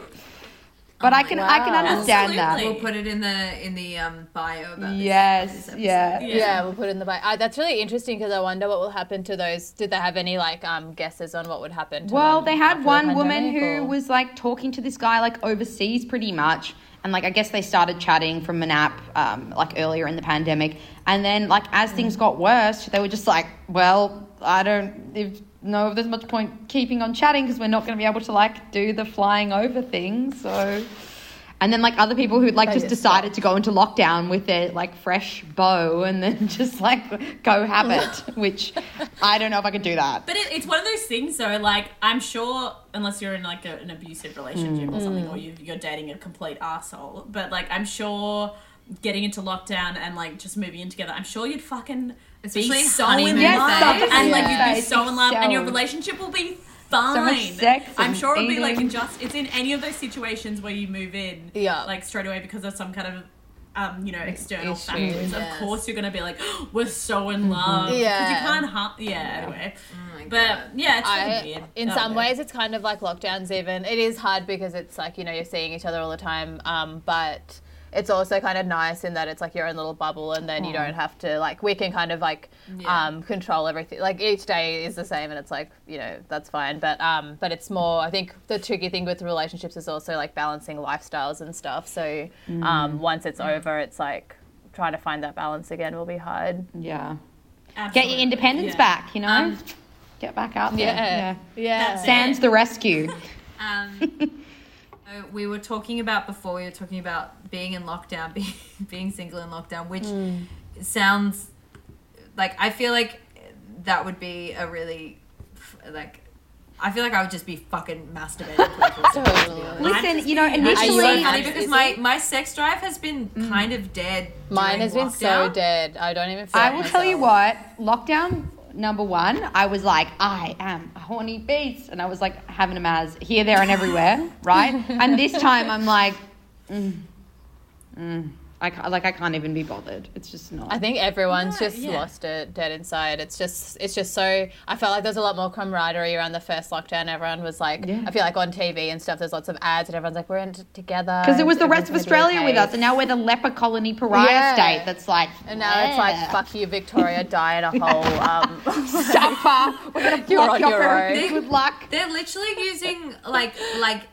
S4: but I can I can
S2: Wow.
S4: understand that.
S3: We'll put it in the in the um, bio. About
S4: Yes,
S3: this episode.
S4: yeah.
S2: Yeah. we'll put it in the bio. Uh, that's really interesting because I wonder what will happen to those. Did they have any like um guesses on what would happen? To
S4: Well,
S2: them
S4: they had
S2: after the
S4: one woman who
S2: or-
S4: was like talking to this guy like overseas pretty much. And like I guess they started chatting from an app um, like earlier in the pandemic. And then like as things got worse, they were just like, well, I don't if, know if there's much point keeping on chatting because we're not going to be able to like do the flying over thing. So and then like other people who like
S2: They
S4: just
S2: just
S4: decided to go into lockdown with their like fresh beau and then just like go have it, which I don't know if I could do that.
S1: But it, it's one of those things, though. Like I'm sure, unless you're in like a, an abusive relationship or mm. something, mm. or you, you're dating a complete asshole. But like I'm sure, getting into lockdown and like just moving in together, I'm sure you'd fucking
S3: Especially
S1: be
S3: in
S1: so in
S3: honeymoon
S1: love.
S4: Yes,
S1: and like you'd be so in love, and your relationship will be fine.
S4: much sex
S1: I'm sure it'll be like
S4: in
S1: just it's in any of those situations where you move in,
S2: Yeah.
S1: like straight away because of some kind of. Um, you know, external
S2: Issue.
S1: factors.
S3: Yes.
S1: Of course, you're gonna be like, "We're so in love." because
S2: Yeah.
S1: you can't. Ha- yeah. Anyway,
S3: Oh
S1: but yeah, it's
S2: I,
S1: weird.
S2: in
S1: Oh,
S2: some
S1: no.
S2: ways, it's kind of like lockdowns. Even it is hard because it's like you know you're seeing each other all the time, um, but it's also kind of nice in that it's like your own little bubble, and then you don't have to like we can kind of like
S3: Yeah.
S2: um, control everything. Like each day is the same, and it's like you know that's fine. But um, but it's more. I think the tricky thing with relationships is also like balancing lifestyles and stuff. So um, once it's over, it's like trying to find that balance again will be hard.
S4: Yeah. Get your independence
S1: Yeah.
S4: back, you know?
S3: Um,
S4: Get back out there.
S2: Yeah, yeah.
S1: That's it.
S4: Sans the rescue.
S3: Um, so we were talking about before. We were talking about being in lockdown, being being single in lockdown, which hmm. sounds like I feel like that would be a really like. I feel like I would just be fucking masturbating. 24/7, to be
S2: Totally.
S4: Listen, you know,
S3: It's
S2: Are you
S3: so funny because my, my sex drive has been hmm. kind of dead.
S2: Mine
S3: during
S2: has been so dead. I don't even. Feel
S4: I
S2: like
S4: will tell you
S2: myself.
S4: what, lockdown number one, I was like, I am a horny beast. And I was like having a as here, there, and everywhere, right? and this time I'm like, mm, mm, I can't, like, I can't even be bothered. It's just not.
S2: I think everyone's
S1: Yeah,
S2: just
S1: yeah.
S2: lost it dead inside. It's just it's just so I felt like there's a lot more camaraderie around the first lockdown. Everyone was like
S4: Yeah.
S2: I feel like on TV and stuff there's lots of ads and everyone's like we're in t- together.
S4: because it was the rest of
S2: everyone's gonna
S4: Australia with us, and now we're the leper colony pariah
S2: Yeah.
S4: state that's like,
S2: And now it's like fuck you Victoria die in a hole. Um,
S4: Suffer. We're gonna
S2: You're
S4: block
S2: on
S4: your
S2: your
S4: therapy.
S3: own.
S4: Good luck.
S3: They're literally using like like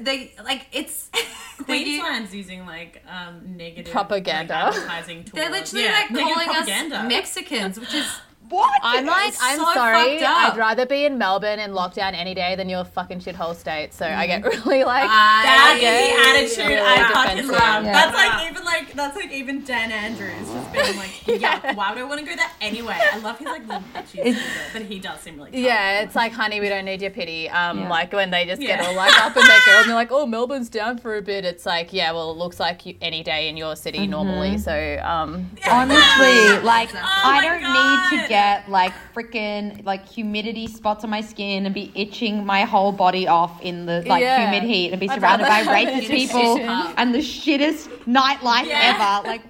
S3: they like it's they u-
S1: Queensland's using like um negative
S2: Propaganda.
S1: like, advertising tools.
S3: They're literally
S1: Yeah,
S3: like calling
S1: propaganda.
S3: us Mexicans, which is
S4: What?
S2: I'm like
S3: It's
S2: I'm
S3: so
S2: sorry. I'd rather be in Melbourne in lockdown any day than your fucking shithole state. So I get really like
S1: That
S3: I
S1: is the attitude I
S2: really
S1: fucking love.
S4: Yeah.
S1: That's like even like that's like even Dan Andrews just being like, yeah, why would I want to go there anyway? I love his like little bitchy but he does seem really tough.
S2: Yeah, it's like, honey, we don't need your pity. Um,
S4: Yeah.
S2: like when they just get all like up and they go and they're like, oh, Melbourne's down for a bit. It's like, yeah, well, it looks like you, any day in your city normally. So, um,
S4: Honestly, like
S3: Exactly.
S4: I
S1: Oh
S4: don't
S1: my
S4: need to get like freaking like humidity spots on my skin and be itching my whole body off in the like
S2: Yeah.
S4: humid heat and be
S2: I'd
S4: surrounded by
S2: rather
S4: racist people and the shittest nightlife
S1: Yeah.
S4: ever. Like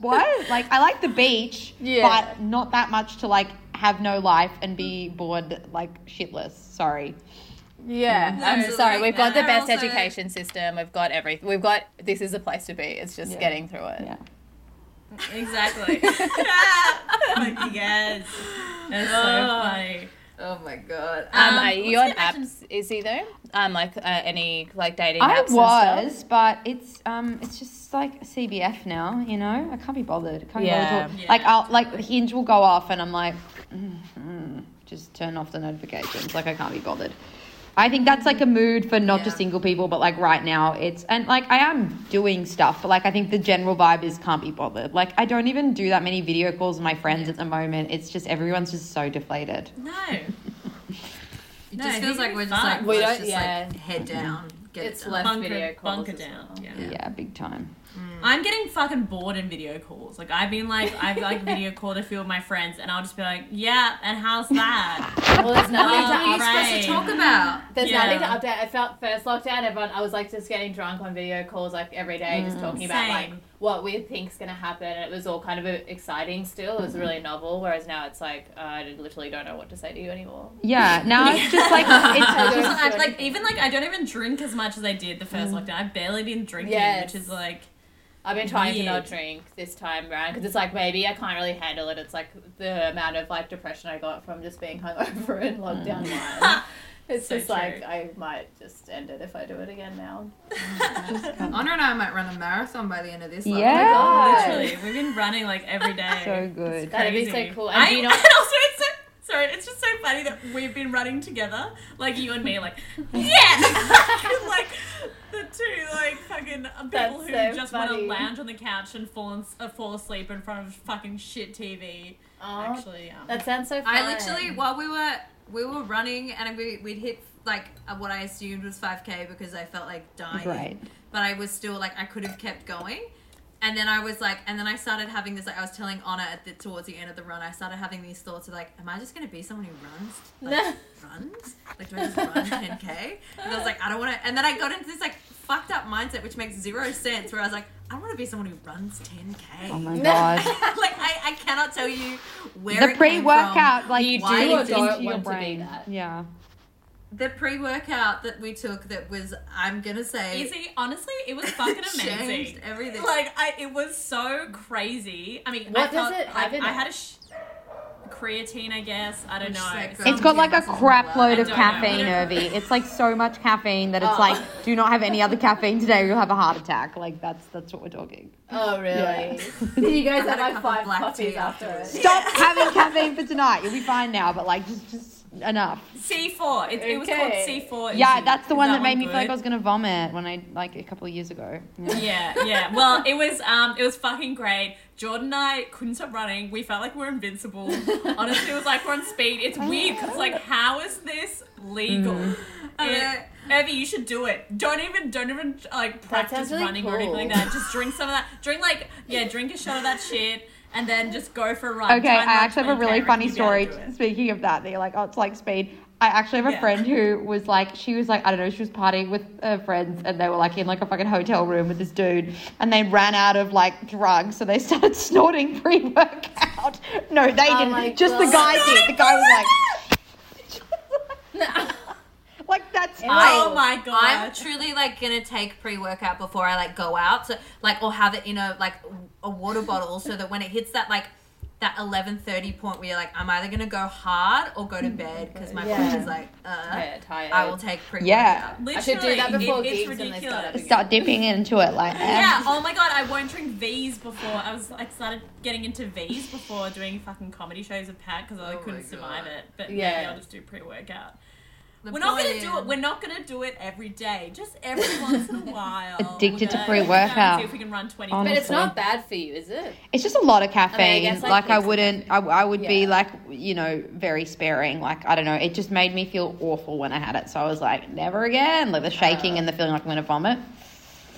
S4: what? Like I like the beach,
S2: Yeah.
S4: but not that much to like have no life and be bored like shitless. Sorry.
S2: yeah, mm. I'm
S3: Absolutely.
S2: sorry. We've got the best
S3: also-
S2: education system. We've got everything. We've got this is a place to be. It's just
S4: Yeah.
S2: getting through it.
S4: Yeah.
S1: Exactly. Fucking yes. That's so funny.
S3: oh my god.
S2: Um,
S1: Um,
S2: are you on
S1: apps? Is he
S2: apps, Izzy, though? Um, like uh, any like dating
S4: I
S2: apps and
S4: was,
S2: stuff?
S4: but it's um, it's just like CBF now. You know, I can't be bothered. I can't
S2: Yeah.
S4: be bothered
S1: Yeah.
S4: Like I'll like the Hinge will go off, and I'm like, mm, mm, just turn off the notifications. Like I can't be bothered. I think that's like a mood for not just single people, but like right now it's and like I am doing stuff, but like I think the general vibe is can't be bothered. Like I don't even do that many video calls with my friends at the moment. It's just everyone's just so deflated.
S1: No.
S3: It
S1: No,
S3: just feels like we're
S1: be
S3: just like
S2: We
S3: we
S2: don't-
S3: don't just
S2: yeah.
S3: like head down. Get
S2: It's
S3: it
S2: less
S1: Bunker,
S2: video calls
S1: bunker down.
S2: well.
S1: Yeah.
S4: Yeah, big time.
S1: I'm getting fucking bored in video calls. Like I've been like I've like video called a few of my friends and I'll just be like, yeah, and how's that?
S2: Well, there's nothing
S1: Oh,
S3: What are you
S2: to
S3: supposed to talk about?
S2: There's
S1: Yeah.
S2: nothing to update. I felt first lockdown, everyone, I was like just getting drunk on video calls like every day, just talking about like what we think's gonna happen. And it was all kind of uh, exciting still. It was really novel. Whereas now it's like uh, I literally don't know what to say to you anymore.
S4: Yeah, now it's just like it's
S1: Just,
S2: don't
S1: I,
S2: do
S1: like even like I don't even drink as much as I did the first lockdown. I've barely been drinking,
S2: Yes.
S1: which is like
S2: I've been trying to not drink this time around because it's like maybe I can't really handle it. It's like the amount of like depression I got from just being hungover and lockdown one. Mm. It's
S1: So
S2: just like. I might just end it if I do it again now.
S3: Honor and I might run a marathon by the end of this. like, oh
S4: Yeah.
S2: God.
S1: literally we've been running like every day.
S4: so good.
S2: That'd be so cool. And
S1: I,
S2: do you
S1: and also it's so sorry, it's just so funny that we've been running together, like you and me, like yeah, like the two like fucking people
S2: That's
S1: who
S2: so
S1: just want to
S2: funny.
S1: lounge on the couch and fall in, uh, fall asleep in front of fucking shit TV. Actually, um,
S2: that sounds so. Fun.
S3: I literally while we were we were running and we we'd hit like uh, what I assumed was 5k because I felt like dying.
S4: Right.
S3: But I was still like I could have kept going. And then I was like, and then I started having this. Like I was telling Honor at the towards the end of the run, I started having these thoughts of like, am I just gonna be someone who runs, like, runs, like do I just run 10k? And I was like, I don't want to. And then I got into this like fucked up mindset, which makes zero sense. Where I was like, I want to be someone who runs 10k.
S4: Oh my god.
S3: like I, I cannot tell you where
S4: the
S3: it came
S4: pre-workout,
S3: from.
S4: like
S2: You do
S3: Why
S2: or don't
S4: into your
S2: want to be
S4: brain.
S2: that.
S4: Yeah.
S3: The pre-workout that we took that was I'm gonna say
S1: Izzy, honestly, it was fucking
S3: changed
S1: amazing.
S3: everything.
S1: Like I, it was so crazy. I mean,
S2: What
S1: I
S2: does
S1: felt,
S2: it have
S1: I, I had a sh- creatine, I guess. I don't
S3: Which
S1: know.
S3: like,
S4: It's got like a crap load of
S1: don't know.
S4: caffeine, Urvi. It's like so much caffeine that it's
S2: Oh.
S4: like, do not have any other caffeine today, or you'll have a heart attack. Like that's that's what we're talking.
S2: Oh really?
S4: Yeah.
S2: you guys
S3: I
S2: have
S3: had a
S2: like
S3: of
S2: five
S3: black
S2: coffees after
S3: afterwards.
S2: it.
S4: Stop having caffeine for tonight. You'll be fine now, but like just just enough.
S1: C4. It, it was called
S2: Okay.
S1: C4.
S4: Yeah,
S1: Izzy.
S4: that's the
S1: Is
S4: one that made me feel like I was gonna vomit when I like a couple of years ago. Yeah.
S1: Yeah, yeah. Well, it was um, it was fucking great. Jordan and I couldn't stop running. We felt like we are invincible. Honestly, it was like we're on speed. It's weird because like, how is this legal?
S4: Mm.
S1: It, Urvi, you should do it. Don't even, don't even like practice
S2: sounds really
S1: running or anything like
S2: cool.
S1: that. Just drink some of that. Drink like, yeah, drink a shot of that shit, and then just go for a run.
S4: Okay, I actually have a really funny
S1: you'd be able
S4: story.
S1: to do it.
S4: Speaking of that, that you're like, oh, it's like speed. I actually have a
S1: Yeah.
S4: friend who was like, she was like, I don't know, she was partying with her friends and they were like in like a fucking hotel room with this dude and they ran out of like drugs, so they started snorting pre workout. No, they
S2: Oh
S4: didn't. Just the guy did. The guy was like, like that's
S1: Oh my god!
S3: I'm truly like gonna take pre-workout before I like go out, so like or have it in a like a water bottle, so that when it hits that like that eleven thirty point where you're like, I'm either gonna go hard or go to bed because my
S2: Yeah.
S3: body's like, uh,
S2: Tired, tired.
S3: I will take pre-workout.
S4: Yeah.
S2: I should do that
S1: Literally,
S2: before
S1: it- it's
S2: gigs and they start
S1: ridiculous.
S4: Start dipping into it like
S1: Yeah. Oh my god, I won't drink V's before. I was I started getting into V's before doing fucking comedy shows with Pat because I
S3: Oh
S1: couldn't survive it. But
S2: Yeah.
S1: maybe I'll just do pre-workout.
S3: The
S1: We're not gonna do it. We're not gonna do it every day. Just every once in a while.
S4: Addicted to
S1: We're
S4: pre-workout.
S1: See if we can run twenty.
S4: Honestly.
S2: But it's not bad for you, is it?
S4: It's just a lot of caffeine.
S2: guess, like,
S4: like, I
S2: it's-
S4: wouldn't, I, I would be
S2: Yeah.
S4: like, you know, very sparing. Like, I don't know. It just made me feel awful when I had it. So I was like, never again. Like the uh. shaking and the feeling like I'm going to vomit.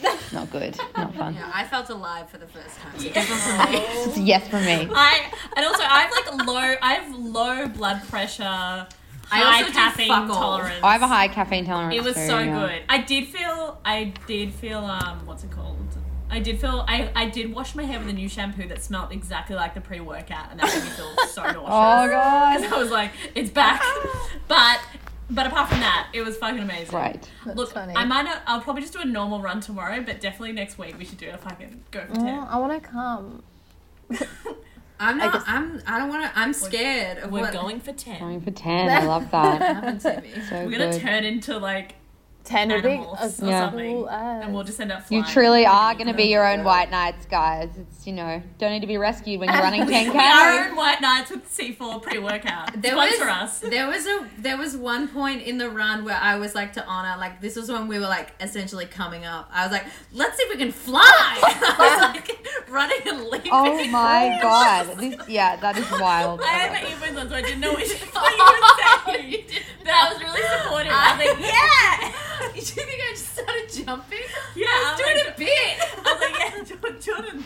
S4: Not good. Not fun.
S3: Yeah, I felt alive for the first time. So
S1: Yeah.
S3: this for.
S4: It's a yes from me.
S1: I and also I have like low. I have low blood pressure.
S3: I
S1: high
S3: also
S1: caffeine
S3: fuck all.
S1: tolerance.
S4: I have a high caffeine tolerance.
S1: It was
S4: too,
S1: so
S4: yeah.
S1: good. I did feel. I did feel. Um, what's it called? I did feel. I, I did wash my hair with a new shampoo that smelled exactly like the pre-workout, and that made me feel so nauseous.
S4: Oh god.
S1: I was like, it's back. but but apart from that, it was fucking amazing.
S4: Right.
S2: That's
S1: Look,
S2: funny.
S1: I might not. I'll probably just do a normal run tomorrow, but definitely next week we should do a fucking go for ten.
S2: I want to come.
S3: I'm not.
S2: guess-
S3: I'm. I don't want to. I'm scared of
S1: We're
S3: what
S1: going for ten.
S4: Going for ten. I love that.
S3: happened to me.
S4: So
S1: We're gonna
S4: good.
S1: turn into like
S2: Ten would be
S1: animals
S2: a
S1: or
S4: Yeah.
S1: something,
S2: cool uh,
S1: and we'll just end up.
S4: You truly are going to be your own white knights, guys. It's you know, don't need to be rescued when you're running 10k.
S1: Our own white knights with C4 pre-workout.
S3: There was
S1: Sponsor us.
S3: there was a there was one point in the run where I was like to honor like this was when we were like essentially coming up. I was like, let's see if we can fly. I was like running and leaping.
S4: Oh my god. This, yeah, that is wild.
S1: I had my earphones on, so I didn't know what you were saying. But I was really supportive. I was like, yeah,
S3: you think I just started jumping?
S1: yeah.
S3: I was doing
S1: like,
S3: a bit.
S1: I was like, yeah, Jordan, Jordan,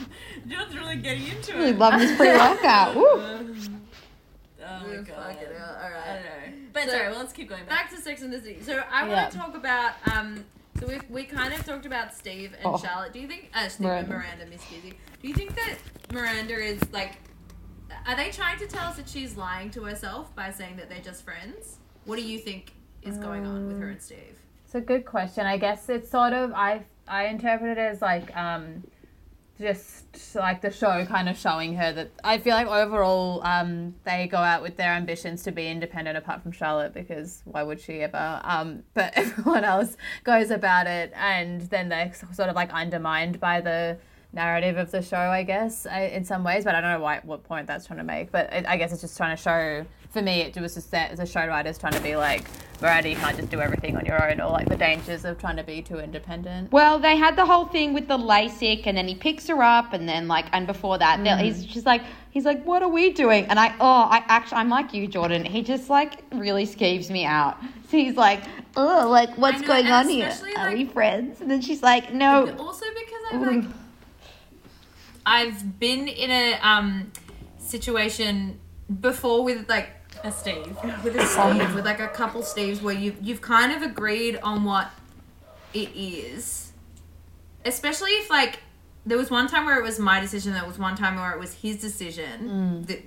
S1: Jordan's really getting into
S4: really
S1: it.
S4: love this pre-workout. Woo.
S1: Oh my god.
S3: Fuck it, all
S1: I don't know. But
S3: So-
S1: sorry, well, let's keep going back.
S3: Back to Sex and the City. So I
S2: Yeah.
S3: want to talk about um. So we we kind of talked about Steve and
S4: Oh.
S3: Charlotte. Do you think uh, Steve and
S4: Miranda.
S3: Miranda Miss Dizzy? Do you think that Miranda is like? Are they trying to tell us that she's lying to herself by saying that they're just friends? What do you think is going on with her and Steve?
S2: It's a good question. I guess it's sort of I I interpret it as like um just like the show kind of showing her that I feel like overall um they go out with their ambitions to be independent apart from Charlotte because why would she ever um but everyone else goes about it and then they're sort of like undermined by the narrative of the show I guess I, in some ways but I don't know why what point that's trying to make but I guess it's just trying to show for me it was just that as a show writers trying to be like Miranda you can't just do everything on your own or like the dangers of trying to be too independent
S4: Well, they had the whole thing with the LASIK, and then he picks her up, and then like, and before that, they'll- he's just like, he's like, "What are we doing?" And I, oh, I actually, I'm like you, Jordan. He just like really skeeves me out. So he's like, "Oh, like what's
S3: know,
S4: going on here?
S3: especially,
S4: Are we friends?" And then she's like, "No."
S3: Also because I'm like, I've been in a um situation before with like
S1: A Steve.
S3: with a Steve, with like a couple Steves where you you've kind of agreed on what it is. Especially if like there was one time where it was my decision, there was one time where it was his decision. The,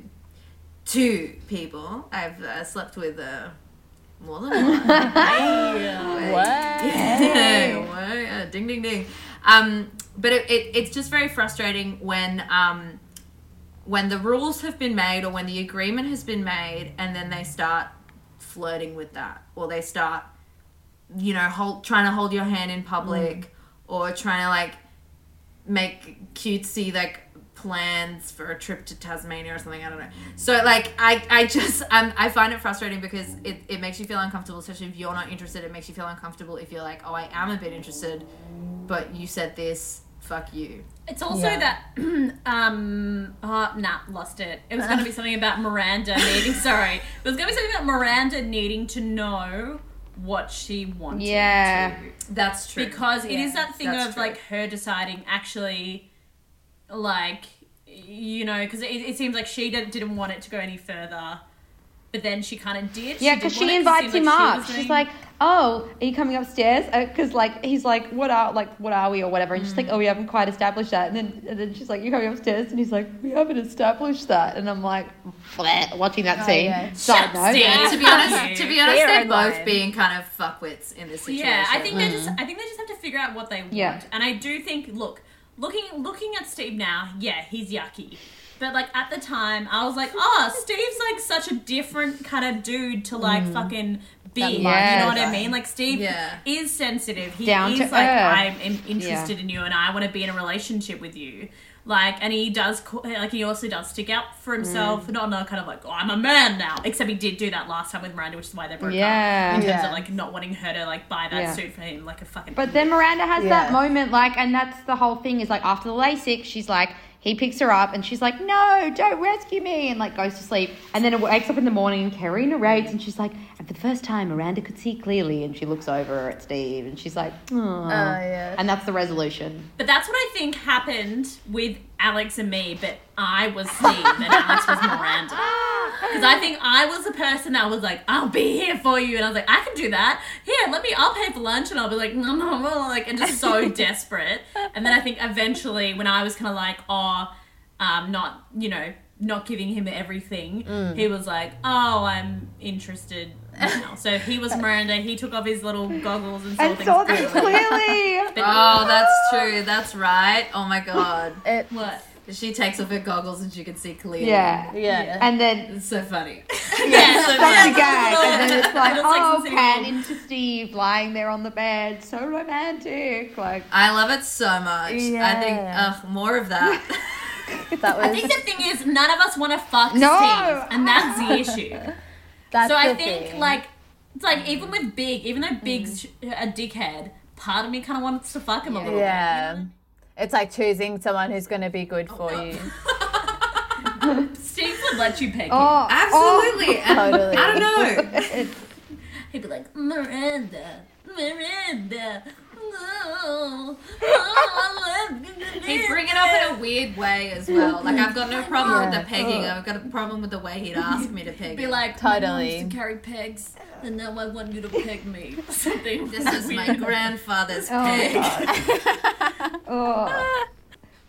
S3: two people I've uh, slept with uh, more than one.
S2: What?
S3: Yeah, ding ding ding. Um, but it, it, it's just very frustrating when um, when the rules have been made or when the agreement has been made and then they start flirting with that or they start you know hold, trying to hold your hand in public or trying to like make cutesy like plans for a trip to Tasmania or something. I don't know. So like I I just um, I find it frustrating because it, it makes you feel uncomfortable, especially if you're not interested. It makes you feel uncomfortable if you're like, oh, I am a bit interested, but you said this. Fuck you.
S1: It's also
S2: Yeah.
S1: that um oh nah lost it. It was gonna be something about Miranda needing sorry. It was gonna be something about Miranda needing to know what she wanted.
S4: Yeah.
S1: to.
S3: That's true.
S1: Because it is that thing
S3: that's
S1: of
S3: true.
S1: like her deciding actually like you know, because it, it seems like she didn't, didn't want it to go any further, but then she kind of did.
S4: Yeah, because
S1: want
S4: she
S1: it, 'cause it
S4: invites him
S1: like
S4: up.
S1: was
S4: She's like, "Oh, are you coming upstairs?" Uh, because like he's like, "What are like what are we or whatever?" And she's like, mm. "Oh, we haven't quite established that." And then and then she's like, "You're coming upstairs," and he's like, "We haven't established that." And I'm like, "Bleh," watching that
S2: Oh,
S4: scene.
S2: yeah.
S4: Side note.
S1: Steve.
S3: Yeah, to be honest, to be honest,
S2: They're
S3: they're both
S2: line.
S3: being kind of fuckwits in this situation.
S1: Yeah, I think they just mm. I think they just have to figure out what they want.
S4: Yeah.
S1: And I do think look, looking looking at Steve now, yeah, he's yucky. But like at the time, I was like, oh, Steve's like such a different kind of dude to like mm. fucking be.
S2: That
S1: You know what I mean? Like Steve
S3: Yeah.
S1: is sensitive. He
S4: Down
S1: is
S4: to
S1: like
S4: earth.
S1: I'm in- interested in you and I want to be in a relationship with you. Like, and he does, like, he also does stick up for mm. himself, not not kind of like, oh, I'm a man now. Except he did do that last time with Miranda, which is why they broke
S4: Yeah.
S1: up. In terms
S2: Yeah.
S1: of like not wanting her to like buy that
S4: Yeah.
S1: suit for him, like a fucking.
S4: But then Miranda has
S2: Yeah.
S4: that moment, like, and that's the whole thing is like after the LASIK, she's like, he picks her up and she's like, no, don't rescue me, and like goes to sleep. And then it wakes up in the morning and Carrie narrates and she's like, and for the first time, Miranda could see clearly. And she looks over at Steve and she's like, oh,
S2: Oh, yeah.
S4: And that's the resolution.
S1: But that's what I think happened with Alex and me, but I was Steve and Alex was Miranda. Because I think I was the person that was like, I'll be here for you. And I was like, I can do that. Here, let me, I'll pay for lunch. And I'll be like, no, no, no. Like, and just so desperate. And then I think eventually when I was kind of like, oh, um, not, you know, not giving him everything,
S2: Mm.
S1: he was like, oh, I'm interested now. So he was Miranda. He took off his little goggles and saw
S4: And
S1: things
S4: saw this
S1: clearly.
S4: clearly.
S3: Oh, that's true. That's right. Oh my god.
S2: It,
S1: What?
S3: She takes off her goggles and she can see clearly.
S4: yeah.
S2: yeah.
S4: And then
S3: It's so funny.
S1: Yeah, so
S4: that's the gag. And then it's like,
S1: It looks like
S4: oh,
S1: some
S4: pan
S1: of-
S4: into Steve lying there on the bed. So romantic. Like,
S3: I love it so much. Yeah. I think,
S2: Yeah.
S3: ugh, more of that.
S2: that was
S1: I think the thing is, none of us want to fuck
S4: No.
S1: Steve, and that's the issue.
S2: that's
S1: so I think,
S2: thing.
S1: like, it's like even with Big, even though Big's mm. a dickhead, part of me kind of wants to fuck him a little
S2: yeah.
S1: bit.
S2: It's like choosing someone who's going to be good for oh,
S1: no.
S2: you.
S1: Steve would let you pick him.
S4: oh, oh.
S3: Absolutely. And
S2: Totally.
S3: I don't know.
S1: He'd be like, Miranda, Miranda. I love you,
S3: He'd bring it up in a weird way as well. Like I've got no problem with the pegging. I've got a problem with the way he'd ask me to peg.
S1: Be like, my mom
S2: Totally.
S1: used to carry pegs, and now I want you to peg me. Something.
S3: this is my grandfather's
S4: Oh,
S3: peg.
S4: oh.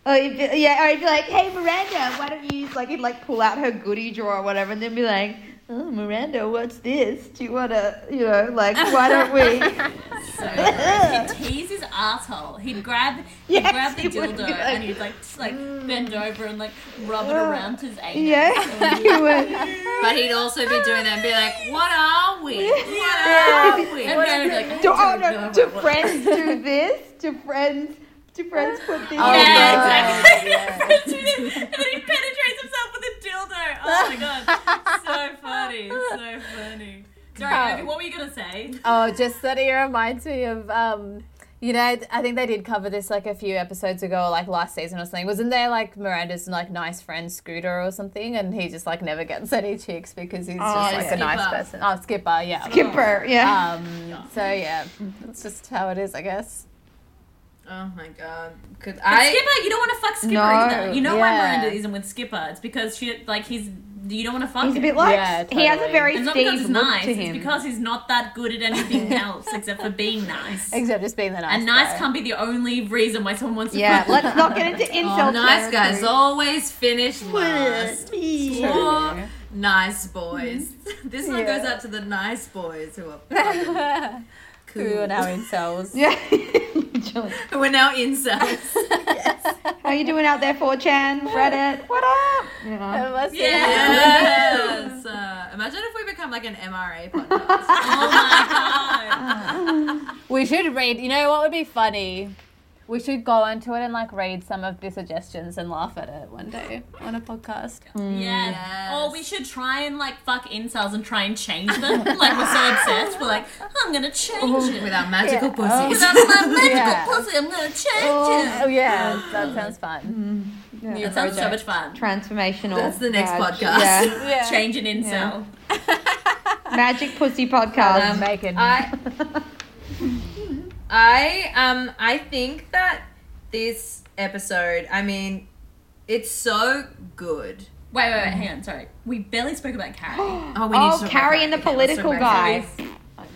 S4: Oh, you'd be, yeah, or he'd be like, "Hey, Miranda, why don't you like?" He'd like pull out her goodie drawer or whatever, and then be like, "Oh, Miranda, what's this? Do you wanna, you know, like, why don't we?"
S1: So he'd tease his asshole. He'd grab, he'd
S4: Yes,
S1: grab the
S4: he
S1: dildo
S4: be like-
S1: and he'd like just, like mm. bend over and like rub it around his anus.
S4: yeah, you would.
S3: But he'd also be doing that and be like, "What are we? What
S4: Yeah.
S3: are we?"
S1: And then he'd be like,
S4: Do, oh no, do friends do this? Do friends? Do friends put this?
S2: Oh,
S1: Yeah,
S2: God,
S1: exactly.
S2: yeah.
S1: and then he penetrates himself with a dildo. Oh my god, so funny, so funny. Sorry, Urvi, what were you gonna say?
S2: Oh, just that it reminds me of, um, you know, I think they did cover this like a few episodes ago, like last season or something. Wasn't there like Miranda's like nice friend Scooter or something, and he just like never gets any chicks because he's
S4: Oh,
S2: just like a nice person. Oh, Skipper, yeah.
S4: Skipper, yeah.
S2: Um, so yeah, that's just how it is, I guess.
S3: Oh my god. Could
S1: But
S3: I?
S1: Skipper, you don't want to fuck Skipper
S4: No.
S1: either. You know why Miranda isn't with Skipper? It's because she like he's you don't want to fuck
S4: He's a
S1: him.
S4: bit like
S2: Yeah,
S4: he has a
S2: totally.
S4: very
S1: it's not because
S4: Steve
S1: he's
S4: look
S1: nice.
S4: to
S1: It's
S4: him.
S1: because he's not that good at anything else except for being nice.
S2: Except just being the nice
S1: And nice
S2: guy.
S1: can't be the only reason why someone wants to
S4: yeah,
S1: fuck
S4: let's not get into oh, incel
S3: Oh, nice guys
S4: territory.
S3: always finish last. Poor nice boys. Mm-hmm. This one
S2: Yeah.
S3: goes out to the nice boys who are fucking
S2: Who are
S3: cool.
S2: now incels.
S4: Yeah.
S3: We're now incels. Yes.
S4: How are you doing out there, 4chan, Reddit? What up? You know.
S3: Yes. Uh, imagine if we become like an MRA podcast.
S1: Oh my god.
S2: We should read. You know what would be funny? We should go into it and like read some of the suggestions and laugh at it one day on a podcast.
S1: Yeah.
S3: Yes.
S1: Or we should try and like fuck incels and try and change them. like we're so obsessed. We're like, I'm gonna change it.
S3: With our magical
S2: Yeah.
S3: pussies.
S1: Without my magical
S2: Yeah.
S1: pussy, I'm gonna change
S2: Oh
S1: it.
S2: Oh yeah, that sounds fun. New
S1: That sounds so much fun.
S4: Transformational.
S3: That's the next
S4: badge.
S3: podcast.
S4: Yeah.
S2: Yeah.
S1: Change an incel.
S4: Magic Pussy Podcast.
S3: Um,
S2: Bacon.
S3: I, I, um, I think that this episode, I mean, it's so good.
S1: Wait, wait, wait, hang on, sorry. We barely spoke about Carrie.
S3: Oh, we
S4: oh,
S3: need to talk
S4: Carrie
S3: about-
S4: and the
S3: okay, let's talk
S4: political
S3: about
S4: guy.
S3: Carrie.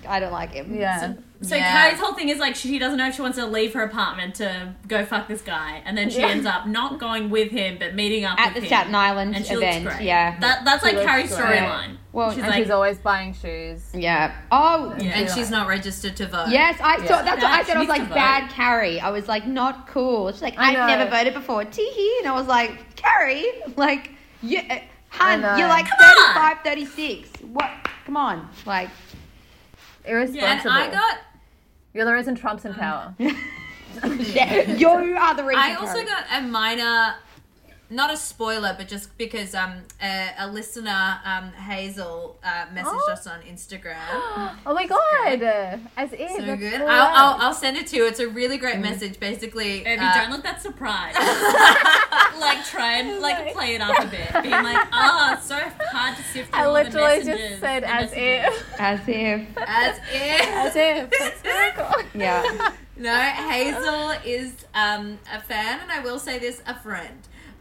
S4: I don't like him.
S2: yeah.
S1: So
S3: Yeah.
S1: Carrie's whole thing is like she doesn't know if she wants to leave her apartment to go fuck this guy, and then she
S2: Yeah.
S1: ends up not going with him but meeting up
S4: At
S1: with
S4: the
S1: him.
S4: Staten Island
S1: and she
S4: event.
S1: looks great.
S4: Yeah.
S1: that that's like
S2: looks
S1: Carrie's
S2: great.
S1: storyline.
S4: Well,
S1: she's
S2: and
S1: like,
S2: she's always buying shoes.
S4: yeah. Oh,
S1: Yeah.
S3: And she's not registered to vote.
S4: Yes, I
S2: Yeah.
S4: saw. That's what I said. I was like, bad Carrie. I was like, not cool. She's like,
S2: I
S4: I've never voted before. Teehee. And I was like, Carrie, like, you, uh, hun,
S2: know.
S4: you're like
S1: Come on.
S4: 35, 36. What? Come on. Like,
S3: And
S2: Irresponsible.
S3: I got,
S2: You're the reason Trump's in uh. power.
S4: yeah, you are the reason.
S3: I also
S4: Carrie.
S3: got a minor, not a spoiler, but just because um a, a listener um Hazel uh, messaged
S2: Oh.
S3: us on Instagram.
S2: oh my god! As if.
S3: So
S2: that's
S3: good.
S2: so
S3: I'll, I'll. I'll send it to you. It's a really great message. Basically,
S1: If you
S3: uh,
S1: don't look that surprised, like try and like play it up a bit, being like, oh, it's so hard to sift through
S2: I
S1: all the
S2: literally
S1: messages,
S2: just said as
S1: messages."
S2: if.
S4: As if.
S3: as if
S2: As if. That's so cool.
S4: Yeah.
S3: no, Hazel is um a fan, and I will say this, a friend.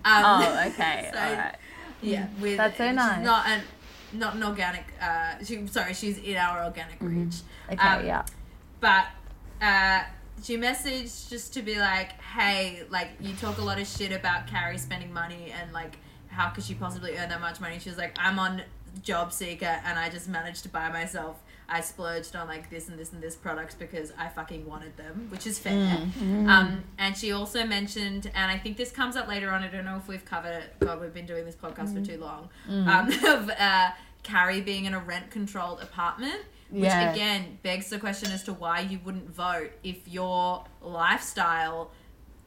S3: Um,
S2: Oh, okay.
S3: so. Yeah, with
S2: That's so nice.
S3: Not an not an organic. Uh, she sorry, she's in our organic reach.
S2: Okay,
S3: Um,
S2: yeah.
S3: But uh, she messaged just to be like, hey, like you talk a lot of shit about Carrie spending money and like how could she possibly earn that much money? She was like, I'm on JobSeeker and I just managed to buy myself. I splurged on like this and this and this products because I fucking wanted them, which is fair. Um, and she also mentioned, and I think this comes up later on. I don't know if we've covered it. God, we've been doing this podcast for too long. Um, of uh, Carrie being in a rent controlled apartment which
S2: Yeah.
S3: again begs the question as to why you wouldn't vote if your lifestyle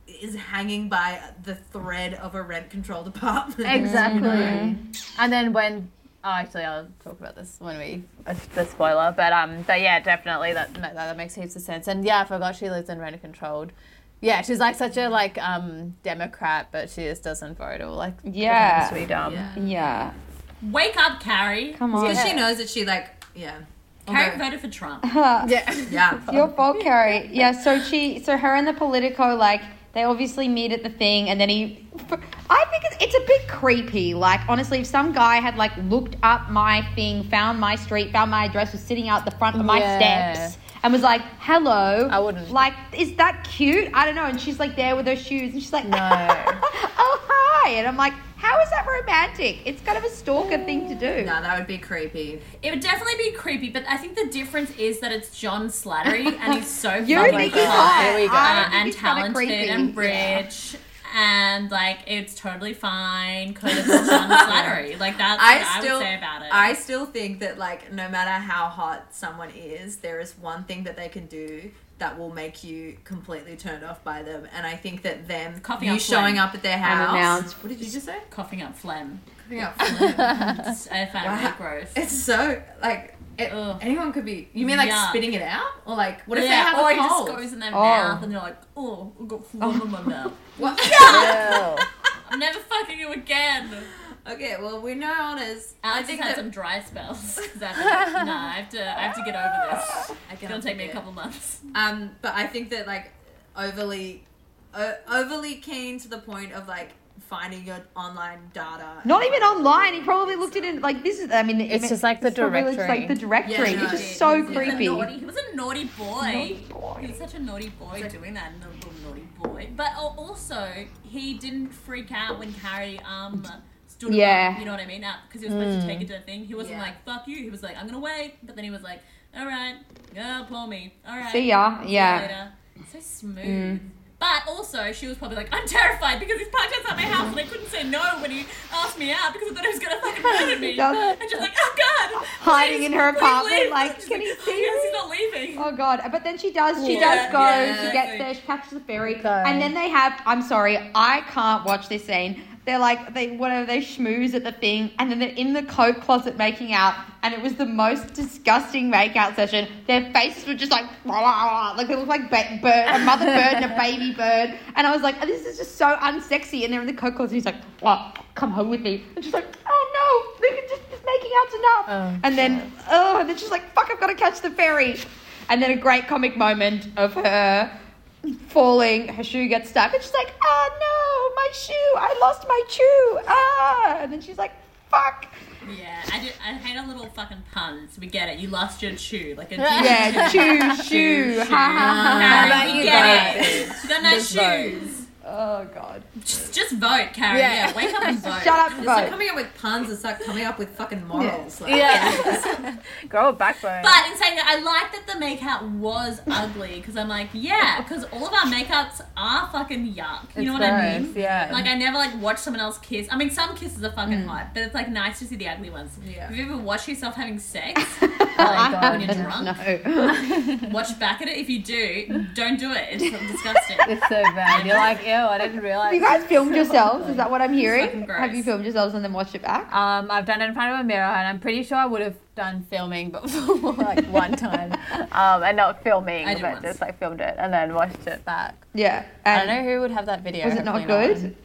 S3: is hanging by the thread of a rent controlled apartment.
S2: Exactly.
S3: Mm-hmm.
S2: And then when oh, actually, I'll talk about this when we uh, the spoiler. But um, but yeah, definitely that that, that makes heaps of sense. And yeah, I forgot she lives in rent controlled. Yeah, she's like such a like um Democrat, but she just doesn't vote or like
S4: Yeah.
S2: pretends to be dumb.
S3: Yeah.
S4: Yeah.
S1: Wake up, Carrie.
S4: Come on.
S3: Because she knows that she like yeah.
S1: Carrie
S3: Although-
S1: voted for Trump.
S2: Yeah.
S3: yeah.
S4: Your fault, Carrie. Yeah, so she, so her and the Politico, like, they obviously meet at the thing, and then he. I think it's, it's a bit creepy. Like, honestly, if some guy had, like, looked up my thing, found my street, found my address, was sitting out the front of my
S2: Yeah.
S4: steps, and was like, hello.
S2: I wouldn't.
S4: Like, is that cute? I don't know. And she's, like, there with her shoes, and she's like,
S2: No.
S4: oh, hi. And I'm like, how is that romantic? It's kind of a stalker thing to do.
S3: No, that would be creepy.
S1: It would definitely be creepy, but I think the difference is that it's John Slattery and he's so
S4: You
S1: fucking
S4: think
S1: hot
S4: hot.
S2: Here we go.
S4: I
S1: uh,
S4: think
S1: and
S4: he's kinda
S1: talented
S4: creepy.
S1: and
S4: Yeah.
S1: rich. And like it's totally fine because it's John Slattery. Like that's
S3: I
S1: what I
S3: still
S1: would say about it.
S3: I still think that like no matter how hot someone is, there is one thing that they can do that will make you completely turned off by them. And I think that them
S1: Coughing
S3: you
S1: up
S3: showing
S1: phlegm.
S3: up at their house.
S4: Unannounced.
S3: What did you just say?
S1: coughing up phlegm.
S3: Coughing up phlegm.
S1: It's- I find it
S3: Wow.
S1: really gross.
S3: It's so like it,
S1: Ugh.
S3: anyone could be. You mean like
S1: Yuck.
S3: spitting it out, or like what if
S1: yeah,
S3: they have
S1: or
S3: a
S1: it
S3: cold?
S1: just goes in their
S4: Oh.
S1: mouth and they're like, oh, I've got phlegm in my mouth.
S3: What?
S2: Ew.
S1: I'm never fucking you again.
S3: okay, well we know honors. I
S1: Alex
S3: think
S1: has had
S3: that
S1: some dry spells. I've nah, I have to. I have to get over this.
S3: I
S1: It's
S3: cannot
S1: gonna take me a couple months.
S3: Um, but I think that like overly, uh, overly keen to the point of like finding your online data.
S4: Not even online. He probably looked at it like this is. I mean,
S2: It's just like the
S4: probably just
S2: directory.
S4: like the directory.
S3: Yeah, no,
S4: it's just
S3: is.
S4: so
S3: He was
S1: was
S4: creepy.
S1: naughty- He was a naughty boy.
S4: Naughty boy.
S1: He was such a naughty boy doing that, and a little naughty boy. But also, he didn't freak out when Carrie um stood
S4: Yeah.
S1: him up. You know what I mean? Because he was supposed to take it to the thing. He wasn't
S3: Yeah.
S1: like "fuck you." He was like, "I'm gonna wait," but then he was like, "All right, yeah, pull me. All right,
S4: See ya.
S1: See
S4: Yeah.
S1: later." So smooth.
S4: Mm.
S1: But also, she was probably like, I'm terrified because he's parked outside my house and I couldn't say no when he asked me out because I thought he was going to fucking murder me.
S4: does.
S1: And she's like, oh God.
S4: Hiding
S1: please,
S4: in her
S1: please
S4: apartment, like,
S1: She's
S4: can he see
S1: Yes, he's not leaving.
S4: Oh god! But then she does. She
S1: Yeah,
S4: does go.
S1: yeah,
S4: she gets
S1: exactly.
S4: there. She catches the ferry,
S2: Go.
S4: and then they have. I'm sorry, I can't watch this scene. They're like they whatever they schmooze at the thing, and then they're in the coat closet making out, and it was the most disgusting makeout session. Their faces were just like like they look like ba- bird, a mother bird and a baby bird, and I was like, this is just so unsexy. And they're in the coat closet. He's like, come home with me, and she's like, oh no, they can just this making out's enough.
S2: Oh,
S4: and then oh, and then she's like, fuck, I've got to catch the ferry. And then a great comic moment of her falling, her shoe gets stuck, and she's like, ah, no, my shoe, I lost my shoe, ah. And then she's like, fuck.
S1: Yeah, I, did, I hate a little fucking puns. We get it. You lost your shoe. Like a
S4: Yeah, shoe, shoe, ha ha ha.
S1: we
S2: you
S1: get it. You got no shoes.
S4: Oh god.
S1: Just, just vote, Carrie.
S2: Yeah.
S1: Yeah. wake up and vote.
S4: Shut up,
S3: Just start
S4: vote.
S3: coming up with puns and start coming up with fucking morals. Like,
S2: Yeah. Grow a backbone.
S1: But in saying that, I like that the makeup was ugly because I'm like, yeah, because all of our makeups are fucking yuck. You know what I mean?
S2: Yeah.
S1: Like I never like watch someone else kiss. I mean, some kisses are fucking mm. hot, but it's like nice to see the ugly ones.
S3: Yeah.
S1: Have you ever watched yourself having sex?
S2: Oh, my God.
S1: when you're drunk?
S4: No.
S1: watch back at it. If you do, don't do it. It's disgusting.
S2: It's so bad. You're like, ew, I didn't realize.
S4: Have guys filmed yourselves? Is that what I'm hearing? Have you filmed yourselves and then watched it back?
S2: Um, I've done it in front of a mirror, and I'm pretty sure I would have done filming before, like one time, um, and not filming,
S1: I
S2: but
S1: once.
S2: just like filmed it and then watched it back.
S4: Yeah.
S2: I don't know who would have that video.
S4: was it not good?
S2: one.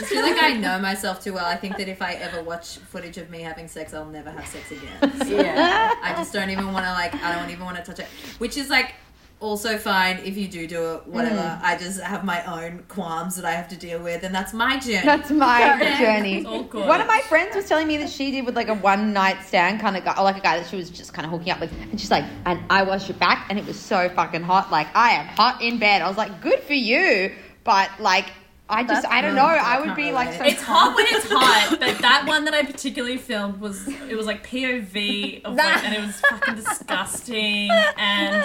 S3: I feel like I know myself too well. I think that if I ever watch footage of me having sex, I'll never have sex again. So
S2: Yeah.
S3: I just don't even want to like. I don't even want to touch it. Which is like also fine if you do do it. Whatever.
S4: Mm.
S3: I just have my own qualms that I have to deal with, and that's my journey.
S4: That's my journey.
S1: It's all good.
S4: One of my friends was telling me that she did with like a one night stand kind of guy, or like a guy that she was just kind of hooking up with, and she's like, and I watched it back, and it was so fucking hot. Like I am hot in bed. I was like, good for you, but like I just
S2: That's
S4: I don't know.
S3: I
S4: I would
S3: can't
S4: be like so.
S3: relate.
S1: It's hot when it's hot, but that one that I particularly filmed was it was like POV of like, and it was fucking disgusting. And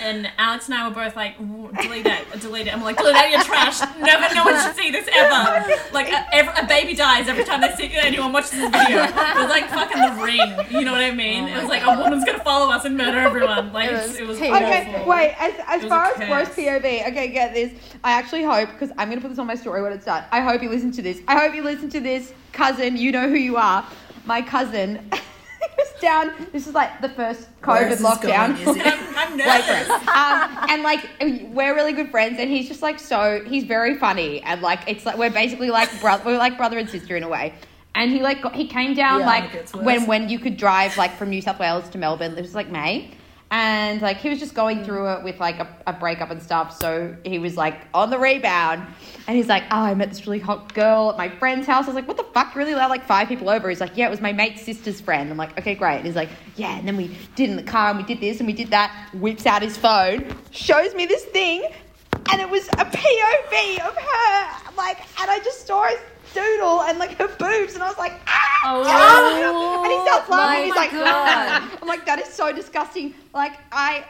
S1: and Alex and I were both like, delete it, delete it. I'm like, delete out your trash. Never, no one should see this ever. Like a, every, a baby dies every time they see anyone watches this video. It was like fucking the ring. You know what I mean? Oh it was like a woman's gonna follow us and murder everyone. Like
S2: It was
S1: it was.
S4: Okay, wait. As, as far as worst. POV, okay, get this. I actually hope because I'm gonna put this on my story when it's done. I hope you listen to this. I hope you listen to this, cousin. You know who you are. My cousin was down. This is like the first
S3: Where
S4: COVID
S3: is this
S4: lockdown.
S3: going, is it?
S1: I'm, I'm nervous.
S4: Um, and like we're really good friends, and he's just like so. He's very funny, and like it's like we're basically like brother. We're like brother and sister in a way. And he like got, he came down
S3: Yeah,
S4: like
S3: it gets worse.
S4: when when you could drive like from New South Wales to Melbourne. It was like May. And like he was just going hmm. through it with like a, a breakup and stuff. So he was like on the rebound. And he's like, Oh, I met this really hot girl at my friend's house. I was like, What the fuck? Really allowed like five people over. He's like, Yeah, it was my mate's sister's friend. I'm like, Okay, great. And he's like, Yeah, and then we did in the car and we did this and we did that. Whips out his phone, shows me this thing, and it was a POV of her. Like, and I just saw his doodle and like her boobs, and I was like, ah!
S2: Oh,
S4: and he starts laughing. He's
S2: my
S4: like,
S2: God.
S4: I'm like, that is so disgusting. Like, I,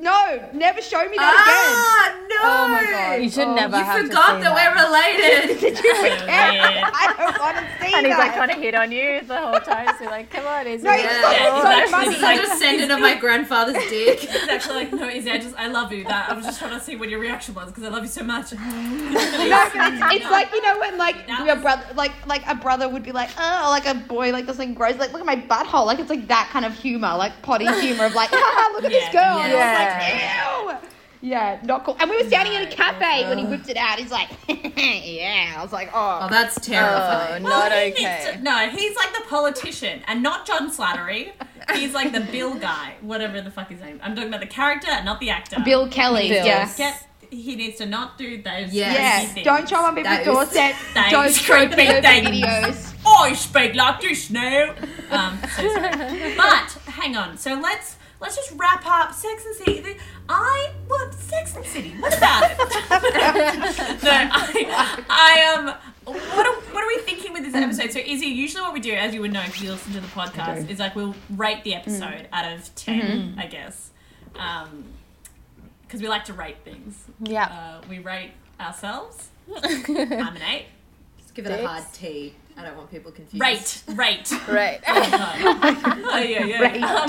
S4: no, never show me that again.
S3: ah no!
S4: Oh my God.
S2: You should
S4: Oh,
S2: never
S3: You
S2: have
S3: forgot
S2: to see
S3: that we're related.
S4: Did you forget?
S1: weird.
S4: I don't want to see that.
S2: And he's like trying to hit on you the whole time. So you're like, come on, is
S4: No,
S2: it?
S4: it's
S3: Yeah.
S4: so, it's so
S1: exactly.
S4: funny.
S1: It's like-
S3: a descendant of my grandfather's dick.
S1: It's actually like, no, Izzy, I just, I love you. That I was just trying to see what your reaction was because I love you so much.
S4: No, it's, it's like you know when like
S1: That
S4: your
S1: was-
S4: brother, like like a brother would be like, oh, like a boy like does something gross, like look at my butthole, like it's like that kind of humor, like potty humor of like, haha, look at this girl,
S1: yeah.
S4: And I was like, ew. Yeah, not cool. And we were standing in a cafe when he whipped it out. He's like, yeah. I was like,
S3: Oh,
S4: oh.
S3: that's
S2: Oh,
S3: terrifying.
S2: not
S1: Well, he
S2: okay.
S1: to- no, he's like the politician and not John Slattery. He's like the Bill guy, whatever the fuck his name. I'm talking about the character, not the actor.
S4: Bill Kelley,
S2: Bill.
S4: yes.
S1: Get he needs to not do those.
S3: Yes.
S4: Yeah,
S1: things.
S4: don't show on people's
S3: Those
S4: doorsteps.
S1: things.
S4: Don't scrape
S1: Creepy
S4: their
S1: things.
S4: videos.
S1: I speak like this now. Um, so. But hang on. So let's let's just wrap up Sex and City. I what Sex and City? What about it? no, I, I um. What are, what are we thinking with this episode? So, Izzy, usually what we do, as you would know if you listen to the podcast, is like we'll rate the episode out of 10, I guess. Because we like to rate things.
S2: Yeah.
S1: Uh, we rate ourselves. I'm an 8.
S3: Just give it a hard T. I don't want people confused.
S1: Rate, rate.
S2: Right.
S1: oh, yeah, yeah.
S4: Rate
S1: Um,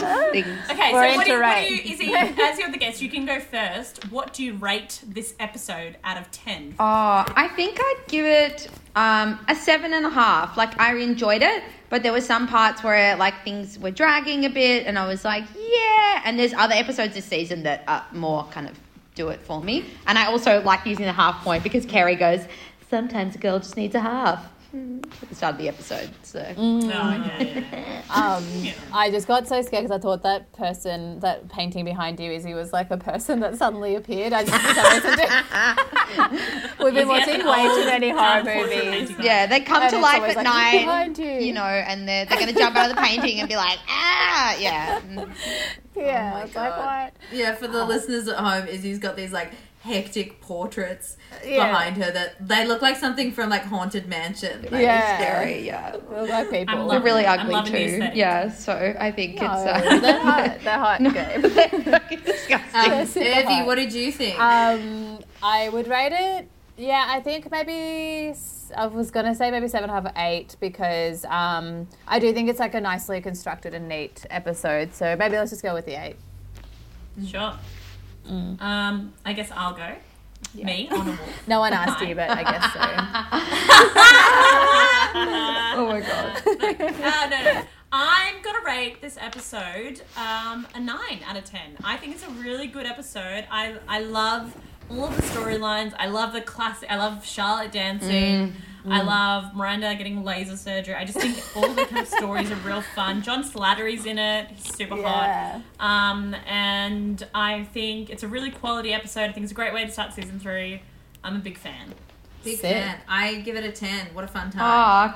S1: okay,
S2: We're
S1: so what do, you, what do you. Izzy, as you're the guest, you can go first. What do you rate this episode out of 10?
S4: Oh, I think I'd give it um, a seven and a half. Like I enjoyed it, but there were some parts where like things were dragging a bit, and I was like, yeah. And there's other episodes this season that are more kind of do it for me. And I also like using the half point because Carrie goes, sometimes a girl just needs a half. Hmm, At the start of the episode, so
S1: Oh, yeah, yeah.
S2: Um,
S1: Yeah.
S2: I just got so scared because I thought that person, that painting behind you, Izzy, was like a person that suddenly appeared. I just for some reason did- We've been watching way too many horror movies.
S4: yeah, they come
S2: And
S4: to life at
S2: like,
S4: night,
S2: behind you.
S4: you know, and they're they're gonna jump out of the painting and be like, ah, yeah. Mm.
S2: Yeah,
S3: Oh
S2: it's like what?
S3: Yeah, for the listeners at home, Izzy's got these like hectic portraits
S2: Yeah.
S3: behind her that they look like something from like Haunted Mansion. Like,
S2: Yeah.
S4: Scary, yeah.
S2: We look like people.
S1: I'm
S4: They're really
S1: it. I'm
S4: ugly too. Yeah, so I think
S2: No,
S4: it's uh,
S2: they're hot. They're hot.
S4: No,
S2: Gabe.
S4: they're disgusting.
S2: They're
S3: Evie, what did you think?
S2: Um, I would rate it. Yeah, I think maybe I was gonna say maybe seven half eight because um, I do think it's like a nicely constructed and neat episode. So maybe let's just go with the eight.
S1: Sure.
S2: Mm.
S1: Um, I guess I'll go. Me on a walk.
S2: No one asked you, but I guess so.
S4: oh my god.
S1: uh, no, no. I'm gonna rate this episode um, a nine out of ten. I think it's a really good episode. I I love all of the storylines. I love the classic. I love Charlotte dancing. I love Miranda getting laser surgery. I just think all the kind of stories are real fun. John Slattery's in it. He's super
S2: Yeah.
S1: hot. Um, and I think it's a really quality episode. I think it's a great way to start season three. I'm a big fan.
S3: Big
S2: Sick.
S3: fan. I give it a 10. What a fun time.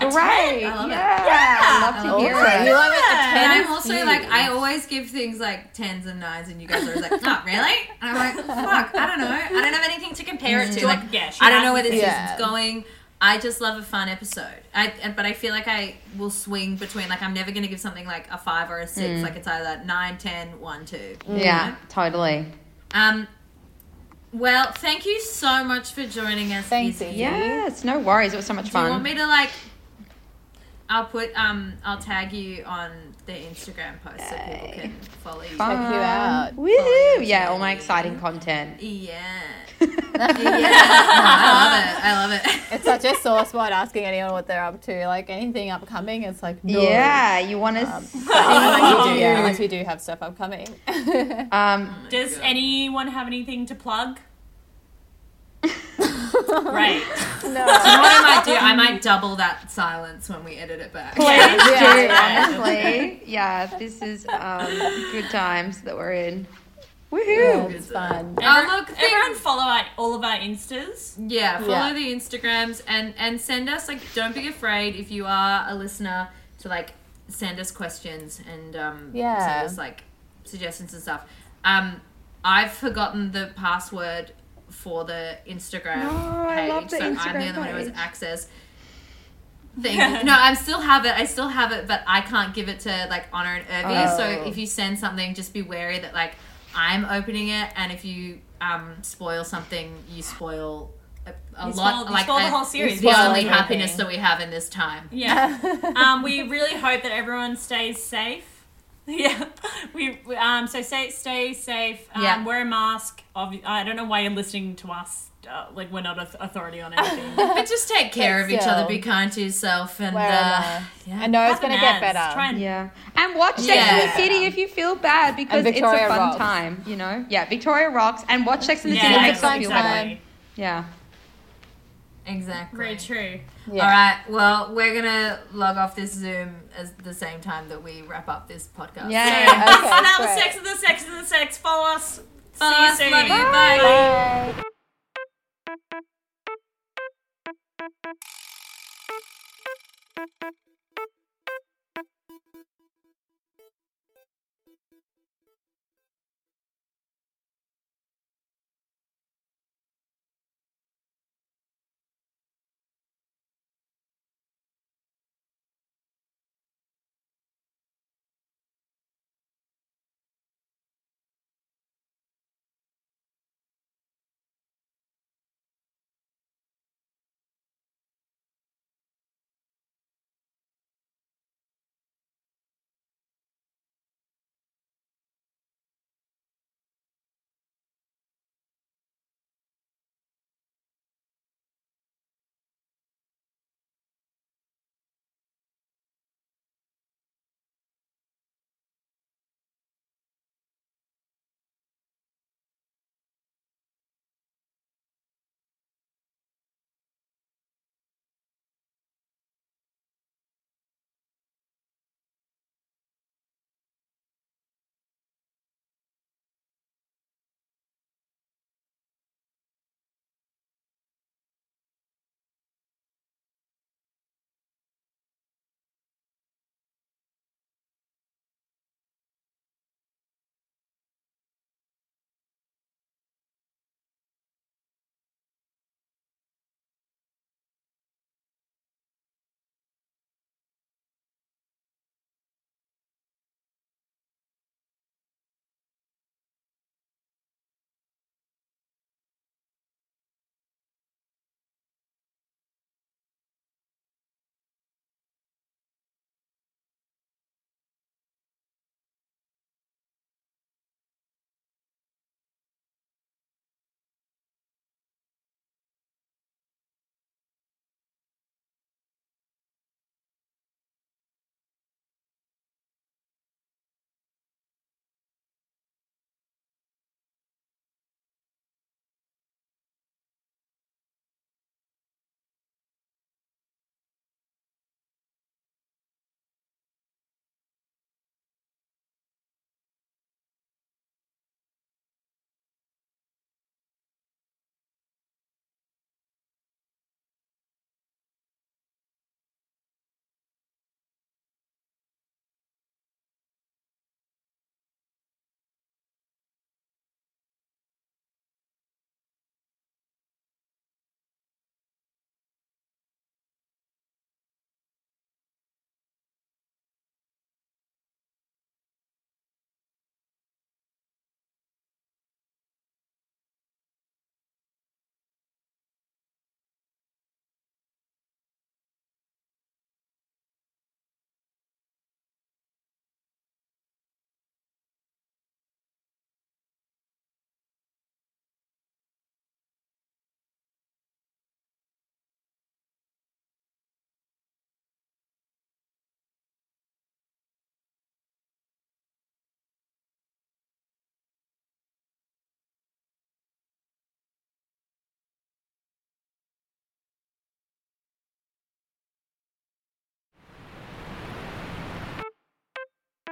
S4: Oh, great.
S3: ten. I love it.
S4: yeah. Love to
S3: I love
S4: hear it.
S2: you love it. A
S1: Yeah.
S2: ten
S3: And I'm also
S2: huge.
S3: like, I always give things like tens and nines, and you guys are always like, oh, really? And I'm like, fuck, I don't know. I don't have anything to compare it to. Like,
S1: Yeah,
S3: I don't know where this
S2: Yeah.
S3: season's going. I just love a fun episode. I, but I feel like I will swing between, like, I'm never going to give something like a five or a six. Like, it's either nine, ten, one, two.
S4: Yeah, totally.
S3: Um, well, thank you so much for joining us.
S2: Thanks,
S3: Izzy.
S2: Izzy.
S4: Yes, no worries. It was so much fun.
S3: Do you want me to like? I'll put um. I'll tag you on the Instagram post so people
S4: Yay.
S3: can follow you.
S4: Fun.
S2: Check you out.
S4: Woohoo! Yeah, all my exciting content.
S3: Yeah. yeah. No, I love it. I love it.
S2: It's such a sore spot asking anyone what they're up to. Like anything upcoming, it's like no.
S4: Yeah, you want to
S2: Um,
S4: see
S2: Unless you do, yeah, unless you do have stuff upcoming.
S4: Um,
S1: Does
S3: God.
S1: anyone have anything to plug? Great.
S3: You know what I might do? I might double that silence when we edit it back.
S4: please
S1: Yeah.
S4: do,
S1: Yeah.
S4: honestly. Yeah, this is um, good times that we're in.
S2: Yeah,
S4: Woohoo!
S2: it's fun.
S3: Oh, look, think-
S1: everyone follow our, all of our instas.
S3: Yeah, follow
S2: Yeah.
S3: the Instagrams and and send us like. Don't be afraid if you are a listener to like send us questions and um
S2: Yeah.
S3: send us like suggestions and stuff. Um, I've forgotten the password for the Instagram
S4: No, I
S3: page,
S4: the
S3: so I'm the
S4: Instagram
S3: only one who has access. Thing. no, I still have it. I still have it, but I can't give it to like Honor and Urvi.
S4: Oh.
S3: So if you send something, just be wary that like I'm opening it, and if you um spoil something, you spoil a, a
S1: You
S3: lot. like
S1: spoil the whole series.
S3: The only
S2: everything.
S3: happiness that we have in this time.
S1: Yeah. um, we really hope that everyone stays safe. Yeah, we we, um so stay stay safe. Um,
S3: Yeah.
S1: Wear a mask. Obvi- I don't know why you're listening to us. Uh, like we're not a authority on anything.
S3: But just take care
S2: But
S3: of each other. Be kind to yourself, and uh, yeah.
S2: I know it's gonna get better.
S1: Try and
S4: Yeah, and watch Sex
S3: Yeah.
S4: and the City if you feel bad because it's a fun
S2: rocks.
S4: time. You know, yeah, Victoria rocks, and watch Sex and the
S1: yeah,
S4: City makes us
S2: fun
S4: feel
S2: time.
S4: better. Yeah.
S3: Exactly.
S1: Very true.
S2: Yeah.
S3: All right. Well, we're gonna log off this Zoom at the same time that we wrap up this podcast.
S4: Yeah.
S2: Okay,
S1: that was sex of the sex of the sex. Follow us.
S3: Follow
S1: See you soon.
S3: Love you. Bye.
S2: Bye.
S5: Thank